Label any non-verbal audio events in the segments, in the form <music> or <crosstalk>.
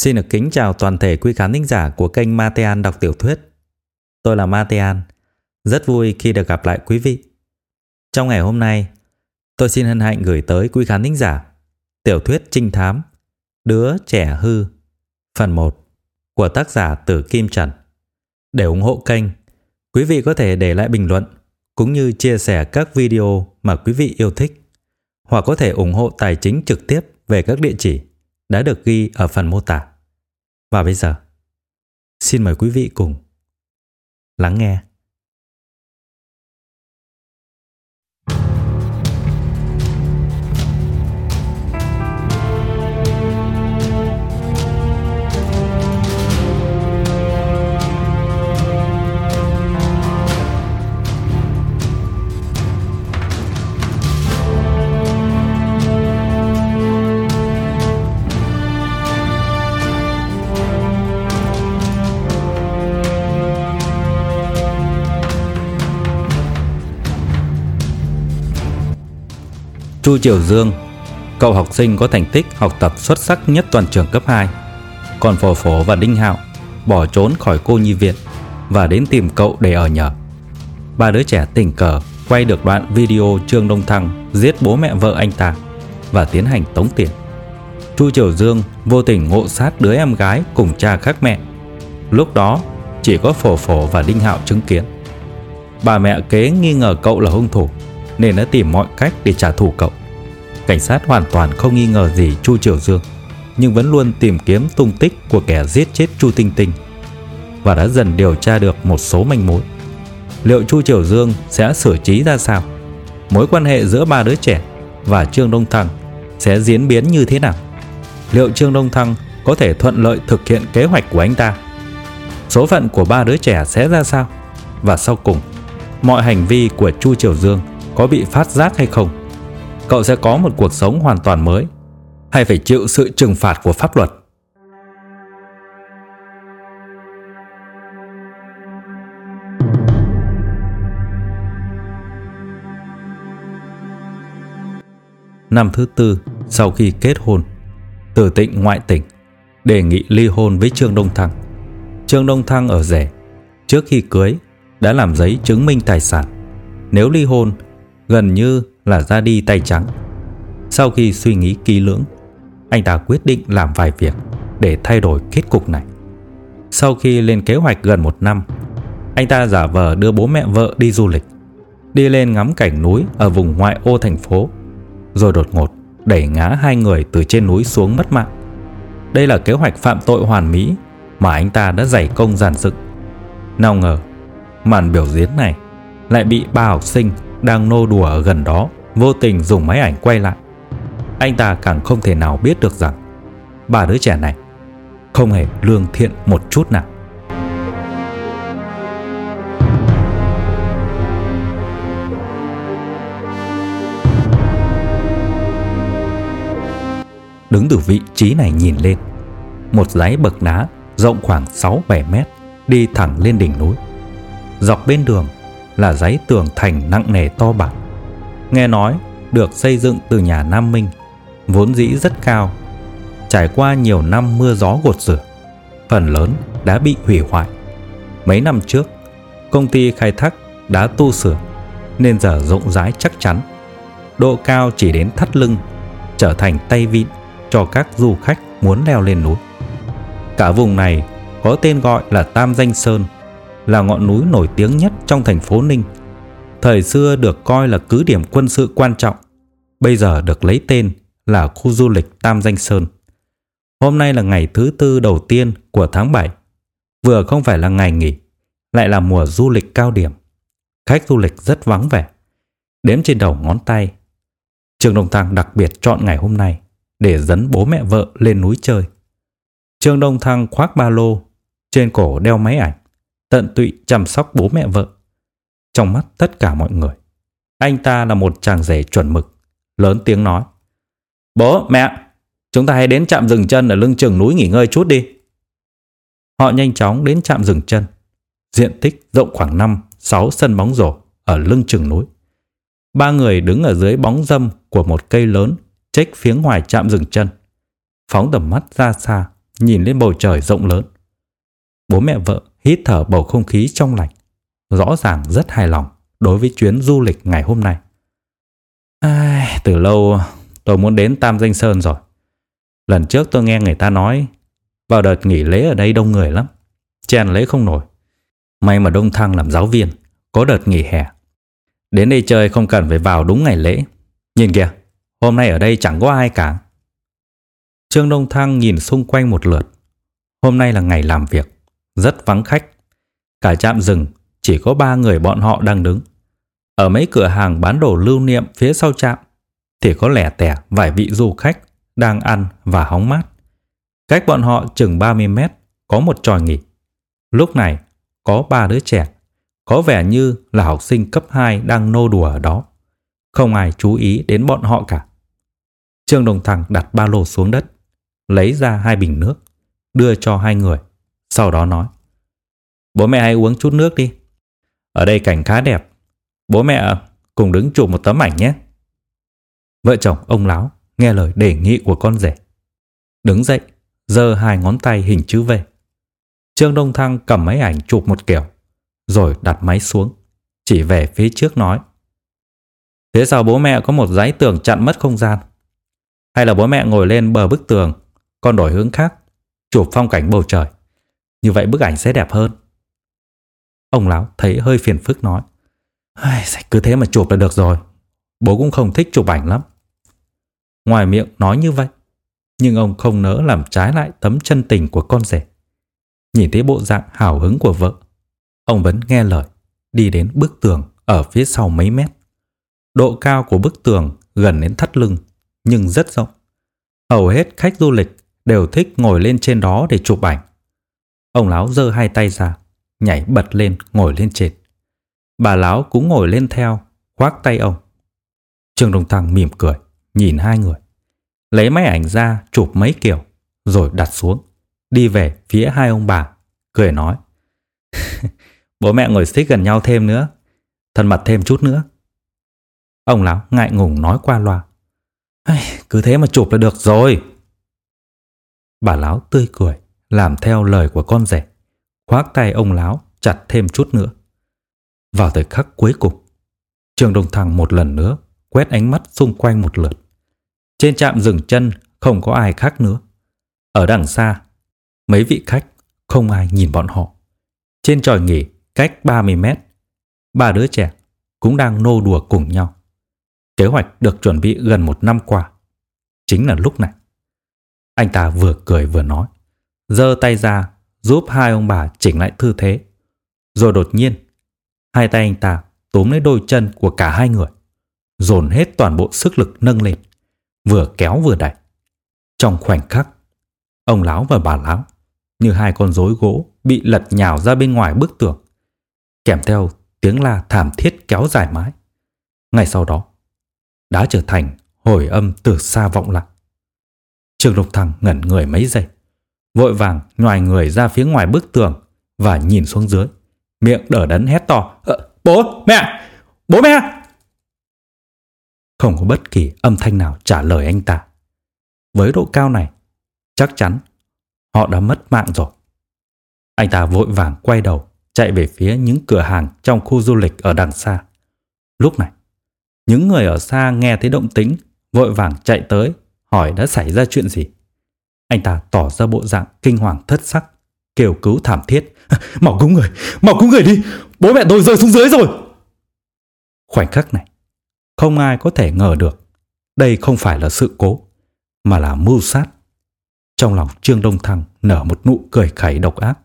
Xin được kính chào toàn thể quý khán thính giả của kênh Matean đọc tiểu thuyết. Tôi là Matean, rất vui khi được gặp lại quý vị. Trong ngày hôm nay, tôi xin hân hạnh gửi tới quý khán thính giả tiểu thuyết trinh thám Đứa trẻ hư phần 1 của tác giả Tử Kim Trần. Để ủng hộ kênh, quý vị có thể để lại bình luận cũng như chia sẻ các video mà quý vị yêu thích hoặc có thể ủng hộ tài chính trực tiếp về các địa chỉ đã được ghi ở phần mô tả. Và bây giờ, xin mời quý vị cùng lắng nghe. Chu Triều Dương. Cậu học sinh có thành tích học tập xuất sắc nhất toàn trường cấp 2 Còn Phổ Phổ và Đinh Hạo Bỏ trốn khỏi cô nhi viện Và đến tìm cậu để ở nhờ. Ba đứa trẻ tình cờ Quay được đoạn video Trương Đông Thăng Giết bố mẹ vợ anh ta Và tiến hành tống tiền. Chu Triều Dương vô tình ngộ sát đứa em gái Cùng cha khác mẹ. Lúc đó, chỉ có Phổ Phổ và Đinh Hạo chứng kiến. Bà mẹ kế nghi ngờ cậu là hung thủ Nên đã tìm mọi cách để trả thù cậu. Cảnh sát hoàn toàn không nghi ngờ gì Chu Triều Dương Nhưng vẫn luôn tìm kiếm tung tích của kẻ giết chết Chu Tinh Tinh Và đã dần điều tra được một số manh mối Liệu Chu Triều Dương sẽ xử trí ra sao? Mối quan hệ giữa ba đứa trẻ và Trương Đông Thăng sẽ diễn biến như thế nào? Liệu Trương Đông Thăng có thể thuận lợi thực hiện kế hoạch của anh ta? Số phận của ba đứa trẻ sẽ ra sao? Và sau cùng, mọi hành vi của Chu Triều Dương có bị phát giác hay không? Cậu sẽ có một cuộc sống hoàn toàn mới hay phải chịu sự trừng phạt của pháp luật. Năm thứ tư sau khi kết hôn, Từ Tịnh ngoại tỉnh, đề nghị ly hôn với Trương Đông Thăng. Trương Đông Thăng ở rể, trước khi cưới đã làm giấy chứng minh tài sản. Nếu ly hôn, gần như là ra đi tay trắng. Sau khi suy nghĩ kỹ lưỡng, anh ta quyết định làm vài việc để thay đổi kết cục này. Sau khi lên kế hoạch gần một năm, anh ta giả vờ đưa bố mẹ vợ đi du lịch, đi lên ngắm cảnh núi ở vùng ngoại ô thành phố, rồi đột ngột đẩy ngã hai người từ trên núi xuống mất mạng. Đây là kế hoạch phạm tội hoàn mỹ mà anh ta đã dày công giàn dựng. Nào ngờ, màn biểu diễn này lại bị ba học sinh đang nô đùa ở gần đó vô tình dùng máy ảnh quay lại. Anh ta càng không thể nào biết được rằng ba đứa trẻ này không hề lương thiện một chút nào. Đứng từ vị trí này nhìn lên, một dãy bậc đá rộng khoảng 6-7 mét đi thẳng lên đỉnh núi. Dọc bên đường là dãy tường thành nặng nề to bản. Nghe nói được xây dựng từ nhà Nam Minh, vốn dĩ rất cao. Trải qua nhiều năm mưa gió gột rửa, phần lớn đã bị hủy hoại. Mấy năm trước, công ty khai thác đã tu sửa nên giờ rộng rãi chắc chắn. Độ cao chỉ đến thắt lưng, trở thành tay vịn cho các du khách muốn leo lên núi. Cả vùng này có tên gọi là Tam Danh Sơn là ngọn núi nổi tiếng nhất trong thành phố Ninh. Thời xưa được coi là cứ điểm quân sự quan trọng, bây giờ được lấy tên là khu du lịch Tam Danh Sơn. Hôm nay là ngày thứ tư đầu tiên của tháng 7, vừa không phải là ngày nghỉ, lại là mùa du lịch cao điểm. Khách du lịch rất vắng vẻ, đếm trên đầu ngón tay. Trương Đông Thăng đặc biệt chọn ngày hôm nay để dẫn bố mẹ vợ lên núi chơi. Trương Đông Thăng khoác ba lô, trên cổ đeo máy ảnh tận tụy chăm sóc bố mẹ vợ. Trong mắt tất cả mọi người, anh ta là một chàng rể chuẩn mực, lớn tiếng nói. Bố, mẹ, chúng ta hãy đến trạm dừng chân ở lưng chừng núi nghỉ ngơi chút đi. Họ nhanh chóng đến trạm dừng chân, diện tích rộng khoảng 5-6 sân bóng rổ ở lưng chừng núi. Ba người đứng ở dưới bóng dâm của một cây lớn trách phía ngoài trạm dừng chân. Phóng tầm mắt ra xa, nhìn lên bầu trời rộng lớn. Bố mẹ vợ hít thở bầu không khí trong lành, rõ ràng rất hài lòng đối với chuyến du lịch ngày hôm nay. Ai, từ lâu tôi muốn đến Tam Danh Sơn rồi. Lần trước tôi nghe người ta nói vào đợt nghỉ lễ ở đây đông người lắm. Chen lễ không nổi. May mà Đông Thăng làm giáo viên, có đợt nghỉ hè. Đến đây chơi không cần phải vào đúng ngày lễ. Nhìn kìa, hôm nay ở đây chẳng có ai cả. Trương Đông Thăng nhìn xung quanh một lượt. Hôm nay là ngày làm việc, rất vắng khách. Cả trạm rừng chỉ có ba người bọn họ đang đứng. Ở mấy cửa hàng bán đồ lưu niệm phía sau trạm thì có lẻ tẻ vài vị du khách đang ăn và hóng mát. Cách bọn họ chừng 30 mét có một tròi nghỉ. Lúc này có ba đứa trẻ, có vẻ như là học sinh cấp 2 đang nô đùa ở đó. Không ai chú ý đến bọn họ cả. Trương Đồng Thằng đặt ba lô xuống đất, lấy ra hai bình nước, đưa cho hai người. Sau đó nói, bố mẹ hãy uống chút nước đi. Ở đây cảnh khá đẹp. Bố mẹ cùng đứng chụp một tấm ảnh nhé. Vợ chồng ông Láo nghe lời đề nghị của con rể. Đứng dậy, giơ hai ngón tay hình chữ V. Trương Đông Thăng cầm máy ảnh chụp một kiểu, rồi đặt máy xuống, chỉ về phía trước nói. Phía sau bố mẹ có một dãy tường chặn mất không gian. Hay là bố mẹ ngồi lên bờ bức tường, còn đổi hướng khác, chụp phong cảnh bầu trời. Như vậy bức ảnh sẽ đẹp hơn. Ông lão thấy hơi phiền phức nói. Cứ thế mà chụp là được rồi. Bố cũng không thích chụp ảnh lắm. Ngoài miệng nói như vậy, nhưng ông không nỡ làm trái lại tấm chân tình của con rể. Nhìn thấy bộ dạng hào hứng của vợ, ông vẫn nghe lời, đi đến bức tường ở phía sau mấy mét. Độ cao của bức tường gần đến thắt lưng, nhưng rất rộng. Hầu hết khách du lịch đều thích ngồi lên trên đó để chụp ảnh. Ông lão giơ hai tay ra, nhảy bật lên ngồi lên trên. Bà lão cũng ngồi lên theo, khoác tay ông. Trương Đồng Thăng mỉm cười, nhìn hai người. Lấy máy ảnh ra chụp mấy kiểu, rồi đặt xuống. Đi về phía hai ông bà, cười nói. <laughs> Bố mẹ ngồi xích gần nhau thêm nữa, thân mật thêm chút nữa. Ông lão ngại ngùng nói qua loa. Cứ thế mà chụp là được rồi. Bà lão tươi cười, làm theo lời của con rể. Khoác tay ông lão chặt thêm chút nữa. Vào thời khắc cuối cùng, Trường đông Thằng một lần nữa quét ánh mắt xung quanh một lượt. Trên trạm dừng chân không có ai khác nữa. Ở đằng xa, mấy vị khách không ai nhìn bọn họ. Trên tròi nghỉ cách 30 mét, ba đứa trẻ cũng đang nô đùa cùng nhau. Kế hoạch được chuẩn bị gần một năm qua. Chính là lúc này. Anh ta vừa cười vừa nói, giơ tay ra giúp hai ông bà chỉnh lại tư thế. Rồi đột nhiên, hai tay anh ta túm lấy đôi chân của cả hai người, dồn hết toàn bộ sức lực nâng lên, vừa kéo vừa đẩy. Trong khoảnh khắc, ông lão và bà lão như hai con rối gỗ bị lật nhào ra bên ngoài bức tường, kèm theo tiếng la thảm thiết kéo dài mãi. Ngay sau đó, đã trở thành hồi âm từ xa vọng lại. Trường Lục Thăng ngẩn người mấy giây, vội vàng nhòi người ra phía ngoài bức tường và nhìn xuống dưới, miệng đỡ đấn hét to. Ờ, bố, mẹ, bố mẹ! Không có bất kỳ âm thanh nào trả lời anh ta. Với độ cao này, chắc chắn họ đã mất mạng rồi. Anh ta vội vàng quay đầu, chạy về phía những cửa hàng trong khu du lịch ở đằng xa. Lúc này, những người ở xa nghe thấy động tĩnh, vội vàng chạy tới, hỏi đã xảy ra chuyện gì. Anh ta tỏ ra bộ dạng kinh hoàng thất sắc, kêu cứu thảm thiết. <laughs> Mau cứu người, mau cứu người đi, bố mẹ tôi rơi xuống dưới rồi. Khoảnh khắc này, không ai có thể ngờ được đây không phải là sự cố, mà là mưu sát. Trong lòng Trương Đông Thăng nở một nụ cười khẩy độc ác.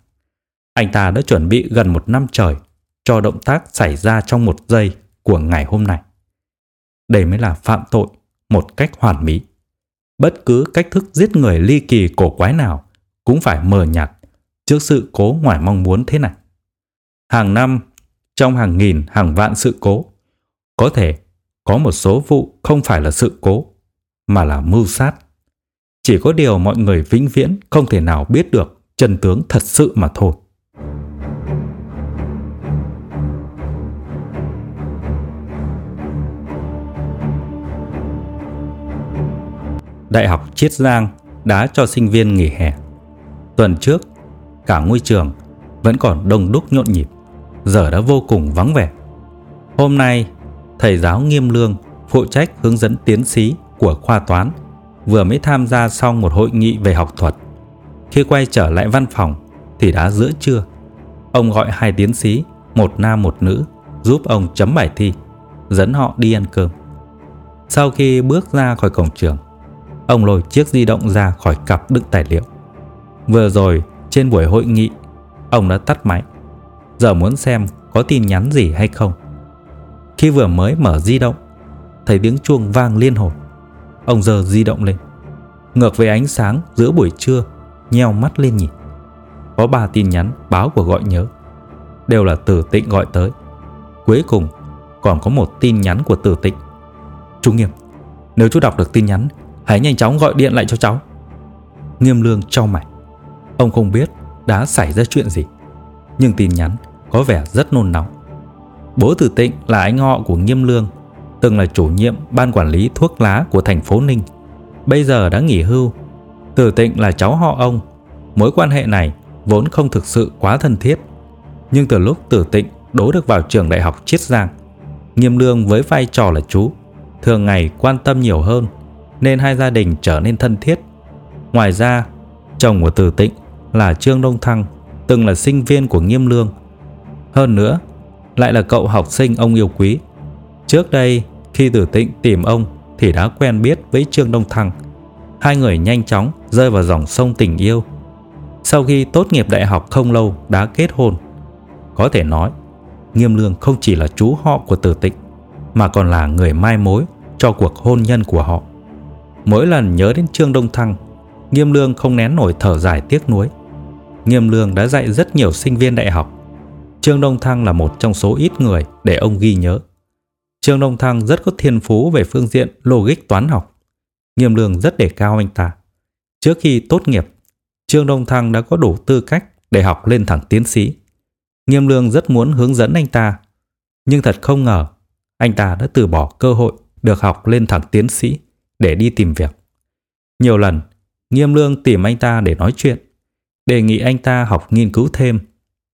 Anh ta đã chuẩn bị gần một năm trời cho động tác xảy ra trong một giây của ngày hôm nay. Đây mới là phạm tội một cách hoàn mỹ. Bất cứ cách thức giết người ly kỳ cổ quái nào cũng phải mờ nhạt trước sự cố ngoài mong muốn thế này. Hàng năm, trong hàng nghìn hàng vạn sự cố, có thể có một số vụ không phải là sự cố, mà là mưu sát. Chỉ có điều mọi người vĩnh viễn không thể nào biết được chân tướng thật sự mà thôi. Đại học Chiết Giang đã cho sinh viên nghỉ hè. Tuần trước, cả ngôi trường vẫn còn đông đúc nhộn nhịp, giờ đã vô cùng vắng vẻ. Hôm nay, thầy giáo Nghiêm Lương phụ trách hướng dẫn tiến sĩ của khoa toán vừa mới tham gia xong một hội nghị về học thuật. Khi quay trở lại văn phòng thì đã giữa trưa. Ông gọi hai tiến sĩ, một nam một nữ, giúp ông chấm bài thi, dẫn họ đi ăn cơm. Sau khi bước ra khỏi cổng trường, ông lôi chiếc di động ra khỏi cặp đựng tài liệu. Vừa rồi, trên buổi hội nghị, ông đã tắt máy. Giờ muốn xem có tin nhắn gì hay không. Khi vừa mới mở di động, thấy tiếng chuông vang liên hồi. Ông giờ di động lên. Ngược về ánh sáng giữa buổi trưa, nheo mắt lên nhìn. Có ba tin nhắn báo của gọi nhớ. Đều là Tử Tịnh gọi tới. Cuối cùng còn có một tin nhắn của Tử Tịnh. Chú Nghiêm, nếu chú đọc được tin nhắn, hãy nhanh chóng gọi điện lại cho cháu. Nghiêm Lương cho mày. Ông không biết đã xảy ra chuyện gì. Nhưng tin nhắn có vẻ rất nôn nóng. Bố Tử Tịnh là anh họ của Nghiêm Lương, từng là chủ nhiệm ban quản lý thuốc lá của thành phố Ninh. Bây giờ đã nghỉ hưu. Tử Tịnh là cháu họ ông. Mối quan hệ này vốn không thực sự quá thân thiết. Nhưng từ lúc Tử Tịnh đỗ được vào trường đại học Chiết Giang, Nghiêm Lương với vai trò là chú, thường ngày quan tâm nhiều hơn, nên hai gia đình trở nên thân thiết. Ngoài ra, chồng của Tử Tịnh là Trương Đông Thăng, từng là sinh viên của Nghiêm Lương. Hơn nữa, lại là cậu học sinh ông yêu quý. Trước đây, khi Tử Tịnh tìm ông thì đã quen biết với Trương Đông Thăng. Hai người nhanh chóng rơi vào dòng sông tình yêu. Sau khi tốt nghiệp đại học không lâu đã kết hôn. Có thể nói, Nghiêm Lương không chỉ là chú họ của Tử Tịnh mà còn là người mai mối cho cuộc hôn nhân của họ. Mỗi lần nhớ đến Trương Đông Thăng, Nghiêm Lương không nén nổi thở dài tiếc nuối. Nghiêm Lương đã dạy rất nhiều sinh viên đại học. Trương Đông Thăng là một trong số ít người để ông ghi nhớ. Trương Đông Thăng rất có thiên phú về phương diện logic toán học. Nghiêm Lương rất đề cao anh ta. Trước khi tốt nghiệp, Trương Đông Thăng đã có đủ tư cách để học lên thẳng tiến sĩ. Nghiêm Lương rất muốn hướng dẫn anh ta, nhưng thật không ngờ anh ta đã từ bỏ cơ hội được học lên thẳng tiến sĩ để đi tìm việc. Nhiều lần, Nghiêm Lương tìm anh ta để nói chuyện, đề nghị anh ta học nghiên cứu thêm,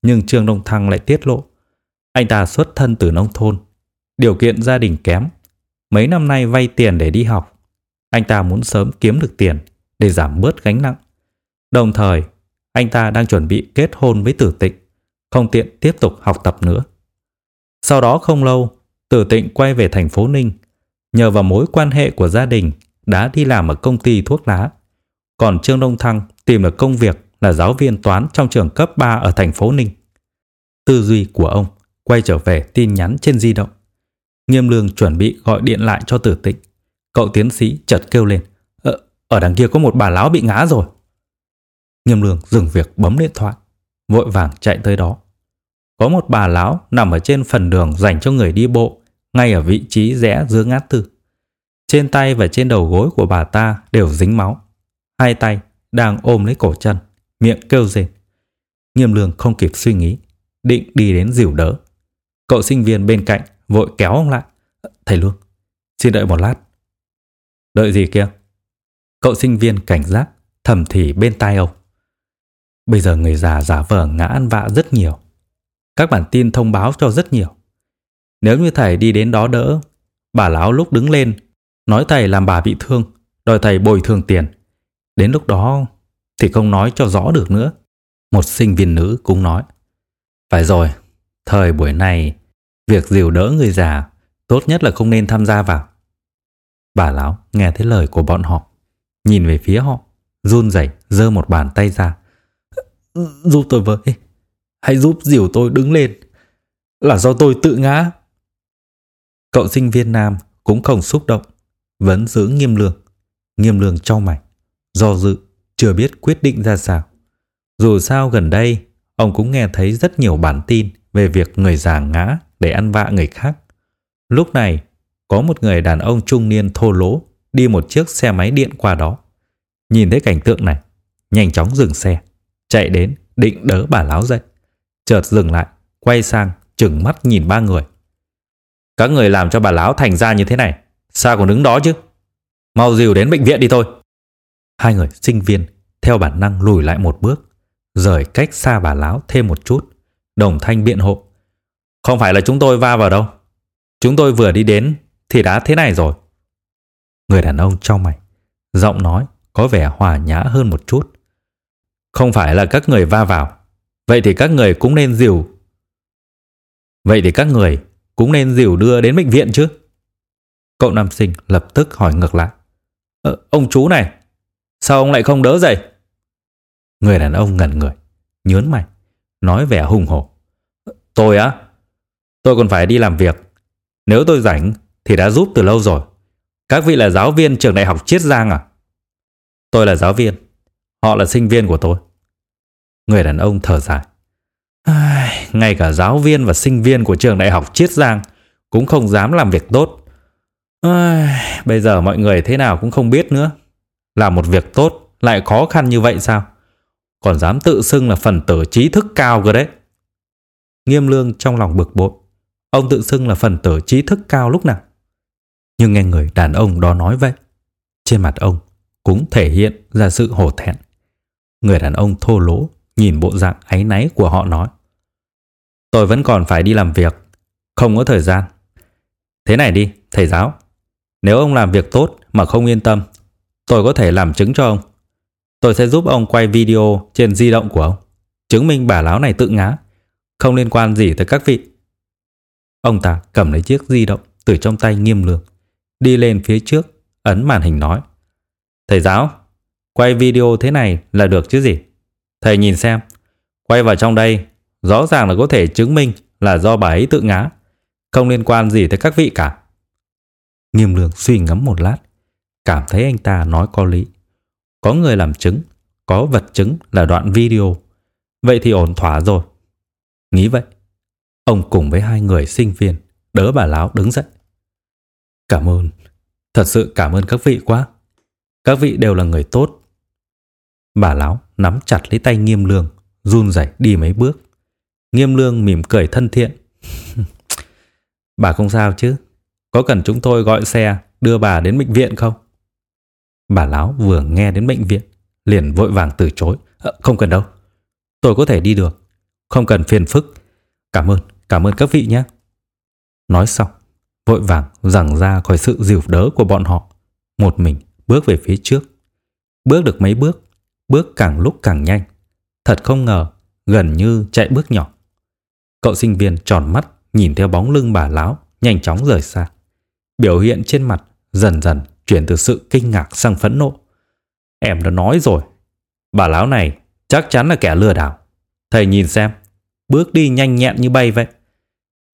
nhưng Trương Đông Thăng lại tiết lộ. Anh ta xuất thân từ nông thôn, điều kiện gia đình kém, mấy năm nay vay tiền để đi học. Anh ta muốn sớm kiếm được tiền để giảm bớt gánh nặng. Đồng thời, anh ta đang chuẩn bị kết hôn với tử tịnh, không tiện tiếp tục học tập nữa. Sau đó không lâu, tử tịnh quay về thành phố Ninh, nhờ vào mối quan hệ của gia đình đã đi làm ở công ty thuốc lá. Còn Trương Đông Thăng tìm được công việc là giáo viên toán trong trường cấp 3 ở thành phố Ninh. Tư duy của ông quay trở về tin nhắn trên di động. Nghiêm lương chuẩn bị gọi điện lại cho tử tịnh. Cậu tiến sĩ chợt kêu lên. Ờ, ở đằng kia có một bà láo bị ngã rồi. Nghiêm lương dừng việc bấm điện thoại. Vội vàng chạy tới đó. Có một bà láo nằm ở trên phần đường dành cho người đi bộ, ngay ở vị trí rẽ giữa ngã tư. Trên tay và trên đầu gối của bà ta đều dính máu. Hai tay đang ôm lấy cổ chân, miệng kêu rên. Nghiêm lương không kịp suy nghĩ, định đi đến dìu đỡ. Cậu sinh viên bên cạnh vội kéo ông lại. Thầy Lương, xin đợi một lát. Đợi gì kia? Cậu sinh viên cảnh giác, thầm thì bên tai ông. Bây giờ người già giả vờ ngã ăn vạ rất nhiều. Các bản tin thông báo cho rất nhiều. Nếu như thầy đi đến đó đỡ, bà lão lúc đứng lên, nói thầy làm bà bị thương, đòi thầy bồi thường tiền. Đến lúc đó thì không nói cho rõ được nữa. Một sinh viên nữ cũng nói. Phải rồi, thời buổi này, việc dìu đỡ người già tốt nhất là không nên tham gia vào. Bà lão nghe thấy lời của bọn họ, nhìn về phía họ, run rẩy giơ một bàn tay ra. Giúp tôi với, hãy giúp dìu tôi đứng lên, là do tôi tự ngã. Cậu sinh viên nam cũng không xúc động, vẫn giữ nghiêm lương. Nghiêm lương trong mày, do dự, chưa biết quyết định ra sao. Dù sao gần đây, ông cũng nghe thấy rất nhiều bản tin về việc người già ngã để ăn vạ người khác. Lúc này, có một người đàn ông trung niên thô lỗ đi một chiếc xe máy điện qua đó. Nhìn thấy cảnh tượng này, nhanh chóng dừng xe, chạy đến định đỡ bà láo dậy. Chợt dừng lại, quay sang, chừng mắt nhìn ba người. Các người làm cho bà lão thành ra như thế này, sao còn đứng đó chứ? Mau dìu đến bệnh viện đi thôi. Hai người sinh viên theo bản năng lùi lại một bước, rời cách xa bà lão thêm một chút, đồng thanh biện hộ. Không phải là chúng tôi va vào đâu. Chúng tôi vừa đi đến thì đã thế này rồi. Người đàn ông trong mày, giọng nói có vẻ hòa nhã hơn một chút. Không phải là các người va vào. Vậy thì các người cũng nên dìu. Vậy thì các người cũng nên dìu đưa đến bệnh viện chứ. Cậu nam sinh lập tức hỏi ngược lại. Ờ, ông chú này, sao ông lại không đỡ dậy? Người đàn ông ngẩn người, nhớn mày, nói vẻ hùng hổ. Tôi á, tôi còn phải đi làm việc. Nếu tôi rảnh thì đã giúp từ lâu rồi. Các vị là giáo viên trường đại học Chiết Giang à? Tôi là giáo viên, họ là sinh viên của tôi. Người đàn ông thở dài. Ai, ngay cả giáo viên và sinh viên của trường đại học Chiết Giang cũng không dám làm việc tốt. Ai, bây giờ mọi người thế nào cũng không biết nữa. Làm một việc tốt lại khó khăn như vậy sao? Còn dám tự xưng là phần tử trí thức cao cơ đấy. Nghiêm lương trong lòng bực bội. Ông tự xưng là phần tử trí thức cao lúc nào? Nhưng nghe người đàn ông đó nói vậy. Trên mặt ông cũng thể hiện ra sự hổ thẹn. Người đàn ông thô lỗ nhìn bộ dạng áy náy của họ nói. Tôi vẫn còn phải đi làm việc, không có thời gian. Thế này đi, thầy giáo. Nếu ông làm việc tốt mà không yên tâm, tôi có thể làm chứng cho ông. Tôi sẽ giúp ông quay video trên di động của ông, chứng minh bà láo này tự ngã, không liên quan gì tới các vị. Ông ta cầm lấy chiếc di động từ trong tay nghiêm lương, đi lên phía trước, ấn màn hình nói. Thầy giáo, quay video thế này là được chứ gì? Thầy nhìn xem, quay vào trong đây, rõ ràng là có thể chứng minh là do bà ấy tự ngã, không liên quan gì tới các vị cả. Nghiêm lương suy ngẫm một lát, cảm thấy anh ta nói có lý. Có người làm chứng, có vật chứng là đoạn video. Vậy thì ổn thỏa rồi. Nghĩ vậy, ông cùng với hai người sinh viên đỡ bà lão đứng dậy. Cảm ơn, thật sự cảm ơn các vị quá. Các vị đều là người tốt. Bà lão nắm chặt lấy tay Nghiêm Lương, run rẩy đi mấy bước. Nghiêm Lương mỉm cười thân thiện. <laughs> bà không sao chứ? Có cần chúng tôi gọi xe đưa bà đến bệnh viện không? Bà Láo vừa nghe đến bệnh viện, liền vội vàng từ chối. À, không cần đâu. Tôi có thể đi được. Không cần phiền phức. Cảm ơn, cảm ơn các vị nhé. Nói xong, vội vàng rằng ra khỏi sự dìu đỡ của bọn họ. Một mình bước về phía trước. Bước được mấy bước, bước càng lúc càng nhanh. Thật không ngờ, gần như chạy bước nhỏ. Cậu sinh viên tròn mắt nhìn theo bóng lưng bà Láo nhanh chóng rời xa. Biểu hiện trên mặt dần dần chuyển từ sự kinh ngạc sang phẫn nộ. Em đã nói rồi, bà lão này chắc chắn là kẻ lừa đảo. Thầy nhìn xem, bước đi nhanh nhẹn như bay vậy.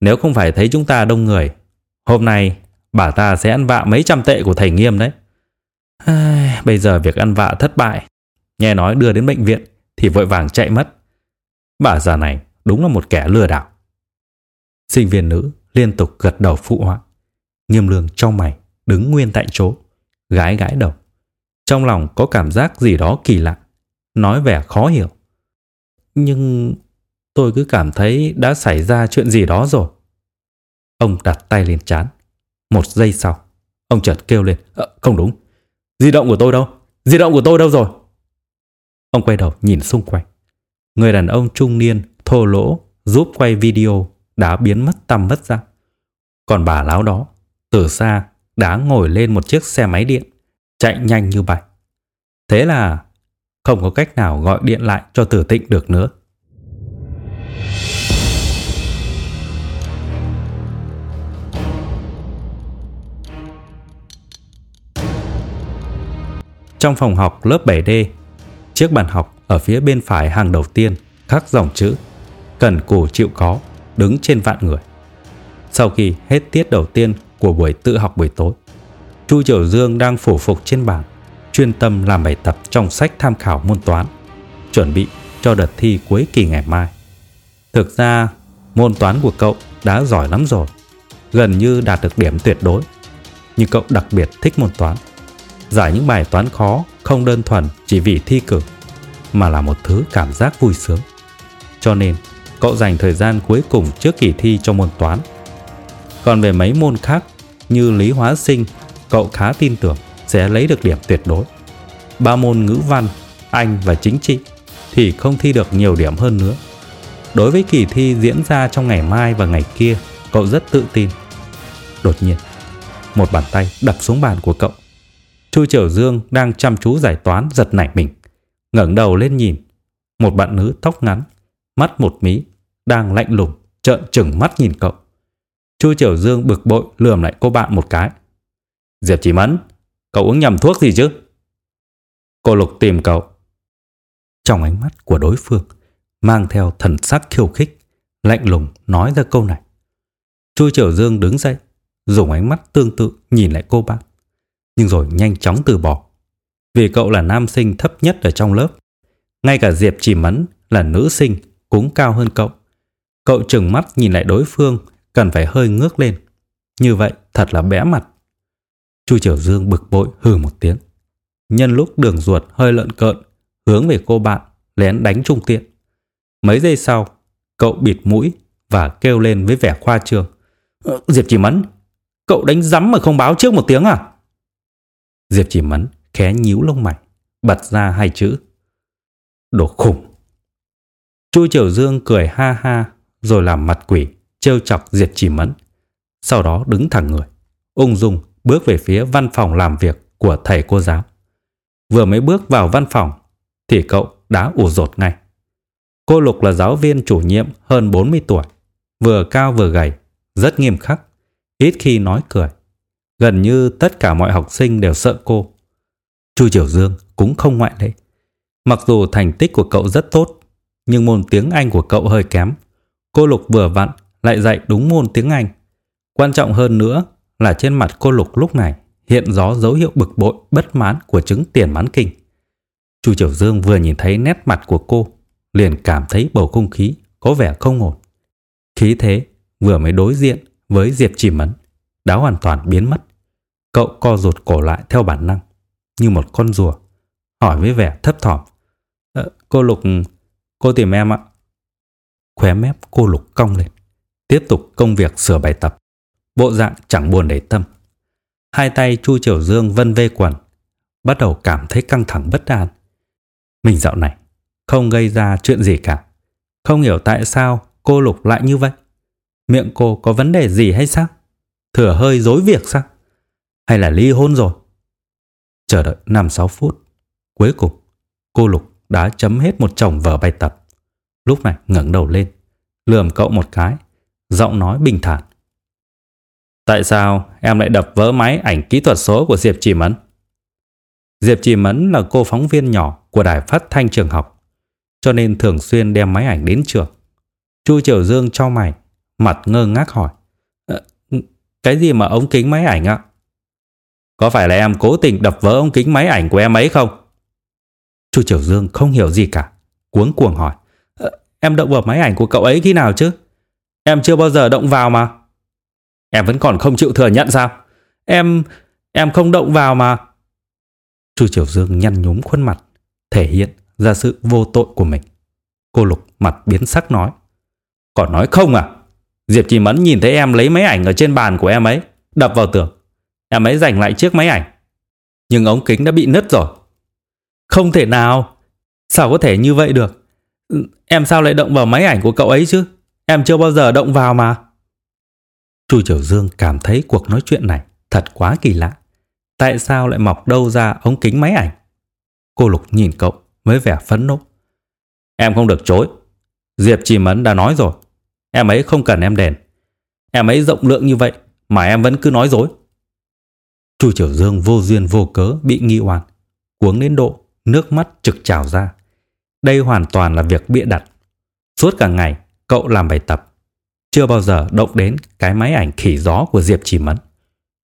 Nếu không phải thấy chúng ta đông người, hôm nay bà ta sẽ ăn vạ mấy trăm tệ của thầy nghiêm đấy. À, bây giờ việc ăn vạ thất bại, nghe nói đưa đến bệnh viện thì vội vàng chạy mất. Bà già này đúng là một kẻ lừa đảo. Sinh viên nữ liên tục gật đầu phụ họa. Nghiêm lương trong mày, đứng nguyên tại chỗ, gái gãi đầu. Trong lòng có cảm giác gì đó kỳ lạ, nói vẻ khó hiểu. Nhưng tôi cứ cảm thấy đã xảy ra chuyện gì đó rồi. Ông đặt tay lên chán. Một giây sau, ông chợt kêu lên. À, không đúng, di động của tôi đâu? Di động của tôi đâu rồi? Ông quay đầu nhìn xung quanh. Người đàn ông trung niên thô lỗ giúp quay video đã biến mất tầm mất ra. Còn bà láo đó, từ xa đã ngồi lên một chiếc xe máy điện, chạy nhanh như bay. Thế là không có cách nào gọi điện lại cho tử tịnh được nữa. Trong phòng học lớp 7D, chiếc bàn học ở phía bên phải hàng đầu tiên khắc dòng chữ Cần cù chịu có đứng trên vạn người. Sau khi hết tiết đầu tiên của buổi tự học buổi tối, Chu Triều Dương đang phủ phục trên bàn, chuyên tâm làm bài tập trong sách tham khảo môn toán, chuẩn bị cho đợt thi cuối kỳ ngày mai. Thực ra, môn toán của cậu đã giỏi lắm rồi, gần như đạt được điểm tuyệt đối. Nhưng cậu đặc biệt thích môn toán. Giải những bài toán khó không đơn thuần chỉ vì thi cử, mà là một thứ cảm giác vui sướng. Cho nên, cậu dành thời gian cuối cùng trước kỳ thi cho môn toán. Còn về mấy môn khác như lý hóa sinh, cậu khá tin tưởng sẽ lấy được điểm tuyệt đối. Ba môn ngữ văn, Anh và chính trị thì không thi được nhiều điểm hơn nữa. Đối với kỳ thi diễn ra trong ngày mai và ngày kia, cậu rất tự tin. Đột nhiên, một bàn tay đập xuống bàn của cậu. Chu Triều Dương đang chăm chú giải toán giật nảy mình, ngẩng đầu lên nhìn. Một bạn nữ tóc ngắn, mắt một mí, đang lạnh lùng, trợn trừng mắt nhìn cậu. Chu Triều Dương bực bội lườm lại cô bạn một cái. Diệp Chỉ Mẫn, cậu uống nhầm thuốc gì chứ? Cô Lục tìm cậu. Trong ánh mắt của đối phương, mang theo thần sắc khiêu khích, lạnh lùng nói ra câu này. Chu Triều Dương đứng dậy, dùng ánh mắt tương tự nhìn lại cô bạn, nhưng rồi nhanh chóng từ bỏ. Vì cậu là nam sinh thấp nhất ở trong lớp. Ngay cả Diệp Chỉ Mẫn là nữ sinh cũng cao hơn cậu. Cậu trừng mắt nhìn lại đối phương cần phải hơi ngước lên. Như vậy thật là bẽ mặt. Chu Triều Dương bực bội hừ một tiếng. Nhân lúc đường ruột hơi lợn cợn, hướng về cô bạn, lén đánh trung tiện. Mấy giây sau, cậu bịt mũi và kêu lên với vẻ khoa trương. Ờ, Diệp Chỉ Mẫn, cậu đánh rắm mà không báo trước một tiếng à? Diệp Chỉ Mẫn khé nhíu lông mày, bật ra hai chữ. Đồ khủng. Chu Triều Dương cười ha ha rồi làm mặt quỷ, trêu chọc Diệp Chỉ Mẫn. Sau đó đứng thẳng người, ung dung bước về phía văn phòng làm việc của thầy cô giáo. Vừa mới bước vào văn phòng thì cậu đã ủ rột ngay. Cô Lục là giáo viên chủ nhiệm hơn 40 tuổi, vừa cao vừa gầy, rất nghiêm khắc, ít khi nói cười. Gần như tất cả mọi học sinh đều sợ cô. Chu Triều Dương cũng không ngoại lệ. Mặc dù thành tích của cậu rất tốt, nhưng môn tiếng Anh của cậu hơi kém. Cô Lục vừa vặn lại dạy đúng môn tiếng Anh. Quan trọng hơn nữa là trên mặt cô Lục lúc này hiện rõ dấu hiệu bực bội bất mãn của chứng tiền mãn kinh. Chu Triều Dương vừa nhìn thấy nét mặt của cô, liền cảm thấy bầu không khí có vẻ không ổn. Khí thế vừa mới đối diện với Diệp Chỉ Mẫn đã hoàn toàn biến mất. Cậu co rụt cổ lại theo bản năng, như một con rùa, hỏi với vẻ thấp thỏm. Ờ, cô Lục, cô tìm em ạ. Khóe mép cô Lục cong lên, tiếp tục công việc sửa bài tập. Bộ dạng chẳng buồn để tâm. Hai tay Chu Triều Dương vân vê quần, bắt đầu cảm thấy căng thẳng bất an. Mình dạo này không gây ra chuyện gì cả. Không hiểu tại sao cô Lục lại như vậy. Miệng cô có vấn đề gì hay sao? Thừa hơi dối việc sao? Hay là ly hôn rồi? Chờ đợi 5-6 phút. Cuối cùng, cô Lục đã chấm hết một chồng vở bài tập. Lúc này ngẩng đầu lên, lườm cậu một cái, giọng nói bình thản. Tại sao em lại đập vỡ máy ảnh kỹ thuật số của Diệp Chỉ Mẫn? Diệp Chỉ Mẫn là cô phóng viên nhỏ của đài phát thanh trường học, cho nên thường xuyên đem máy ảnh đến trường. Chu Triều Dương cho mày, mặt ngơ ngác hỏi. Ờ, cái gì mà ống kính máy ảnh ạ? Có phải là em cố tình đập vỡ ống kính máy ảnh của em ấy không? Chu Triều Dương không hiểu gì cả, cuống cuồng hỏi. Ờ, em động vào máy ảnh của cậu ấy khi nào chứ? Em chưa bao giờ động vào mà. Em vẫn còn không chịu thừa nhận sao? Em... em không động vào mà. Chu Triều Dương nhăn nhúm khuôn mặt, thể hiện ra sự vô tội của mình. Cô Lục mặt biến sắc nói. Còn nói không à? Diệp Chỉ Mẫn nhìn thấy em lấy máy ảnh ở trên bàn của em ấy, đập vào tường. Em ấy giành lại chiếc máy ảnh. Nhưng ống kính đã bị nứt rồi. Không thể nào. Sao có thể như vậy được? Em sao lại động vào máy ảnh của cậu ấy chứ? Em chưa bao giờ động vào mà. Chu Triều Dương cảm thấy cuộc nói chuyện này thật quá kỳ lạ. Tại sao lại mọc đâu ra ống kính máy ảnh? Cô Lục nhìn cậu với vẻ phấn nộ. Em không được chối. Diệp Trì Mẫn đã nói rồi. Em ấy không cần em đền. Em ấy rộng lượng như vậy mà em vẫn cứ nói dối. Chu Triều Dương vô duyên vô cớ bị nghi oan. Cuống đến độ, nước mắt trực trào ra. Đây hoàn toàn là việc bịa đặt. Suốt cả ngày, cậu làm bài tập. Chưa bao giờ động đến cái máy ảnh khỉ gió của Diệp Chỉ Mẫn.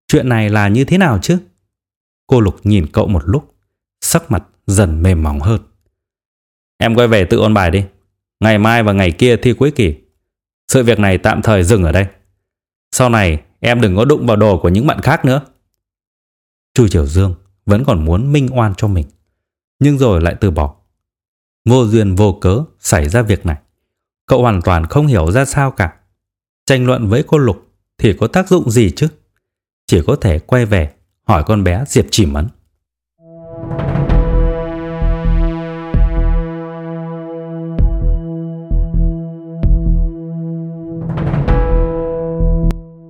Chuyện này là như thế nào chứ? Cô Lục nhìn cậu một lúc, sắc mặt dần mềm mỏng hơn. Em quay về tự ôn bài đi. Ngày mai và ngày kia thi cuối kỳ. Sự việc này tạm thời dừng ở đây. Sau này em đừng có đụng vào đồ của những bạn khác nữa. Chu Triều Dương vẫn còn muốn minh oan cho mình, nhưng rồi lại từ bỏ. Vô duyên vô cớ xảy ra việc này, cậu hoàn toàn không hiểu ra sao cả. Tranh luận với cô Lục thì có tác dụng gì chứ? Chỉ có thể quay về hỏi con bé Diệp Chỉ Mẫn.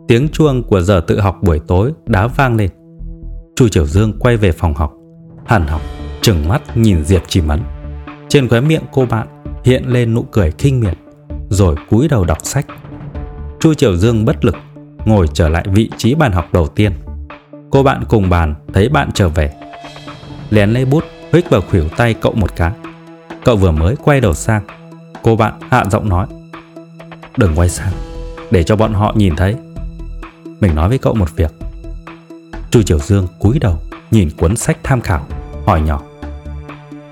Tiếng chuông của giờ tự học buổi tối đã vang lên. Chu Triều Dương quay về phòng học, Hàn học, trừng mắt nhìn Diệp Chỉ Mẫn. Trên khóe miệng cô bạn hiện lên nụ cười khinh miệt, Rồi cúi đầu đọc sách. Chu Triều Dương bất lực, Ngồi trở lại vị trí bàn học đầu tiên. Cô bạn cùng bàn thấy bạn trở về. Lén lấy bút, Hích vào khuỷu tay cậu một cái. Cậu vừa mới quay đầu sang, Cô bạn hạ giọng nói, Đừng quay sang, Để cho bọn họ nhìn thấy. Mình nói với cậu một việc. Chu Triều Dương cúi đầu Nhìn cuốn sách tham khảo, Hỏi nhỏ.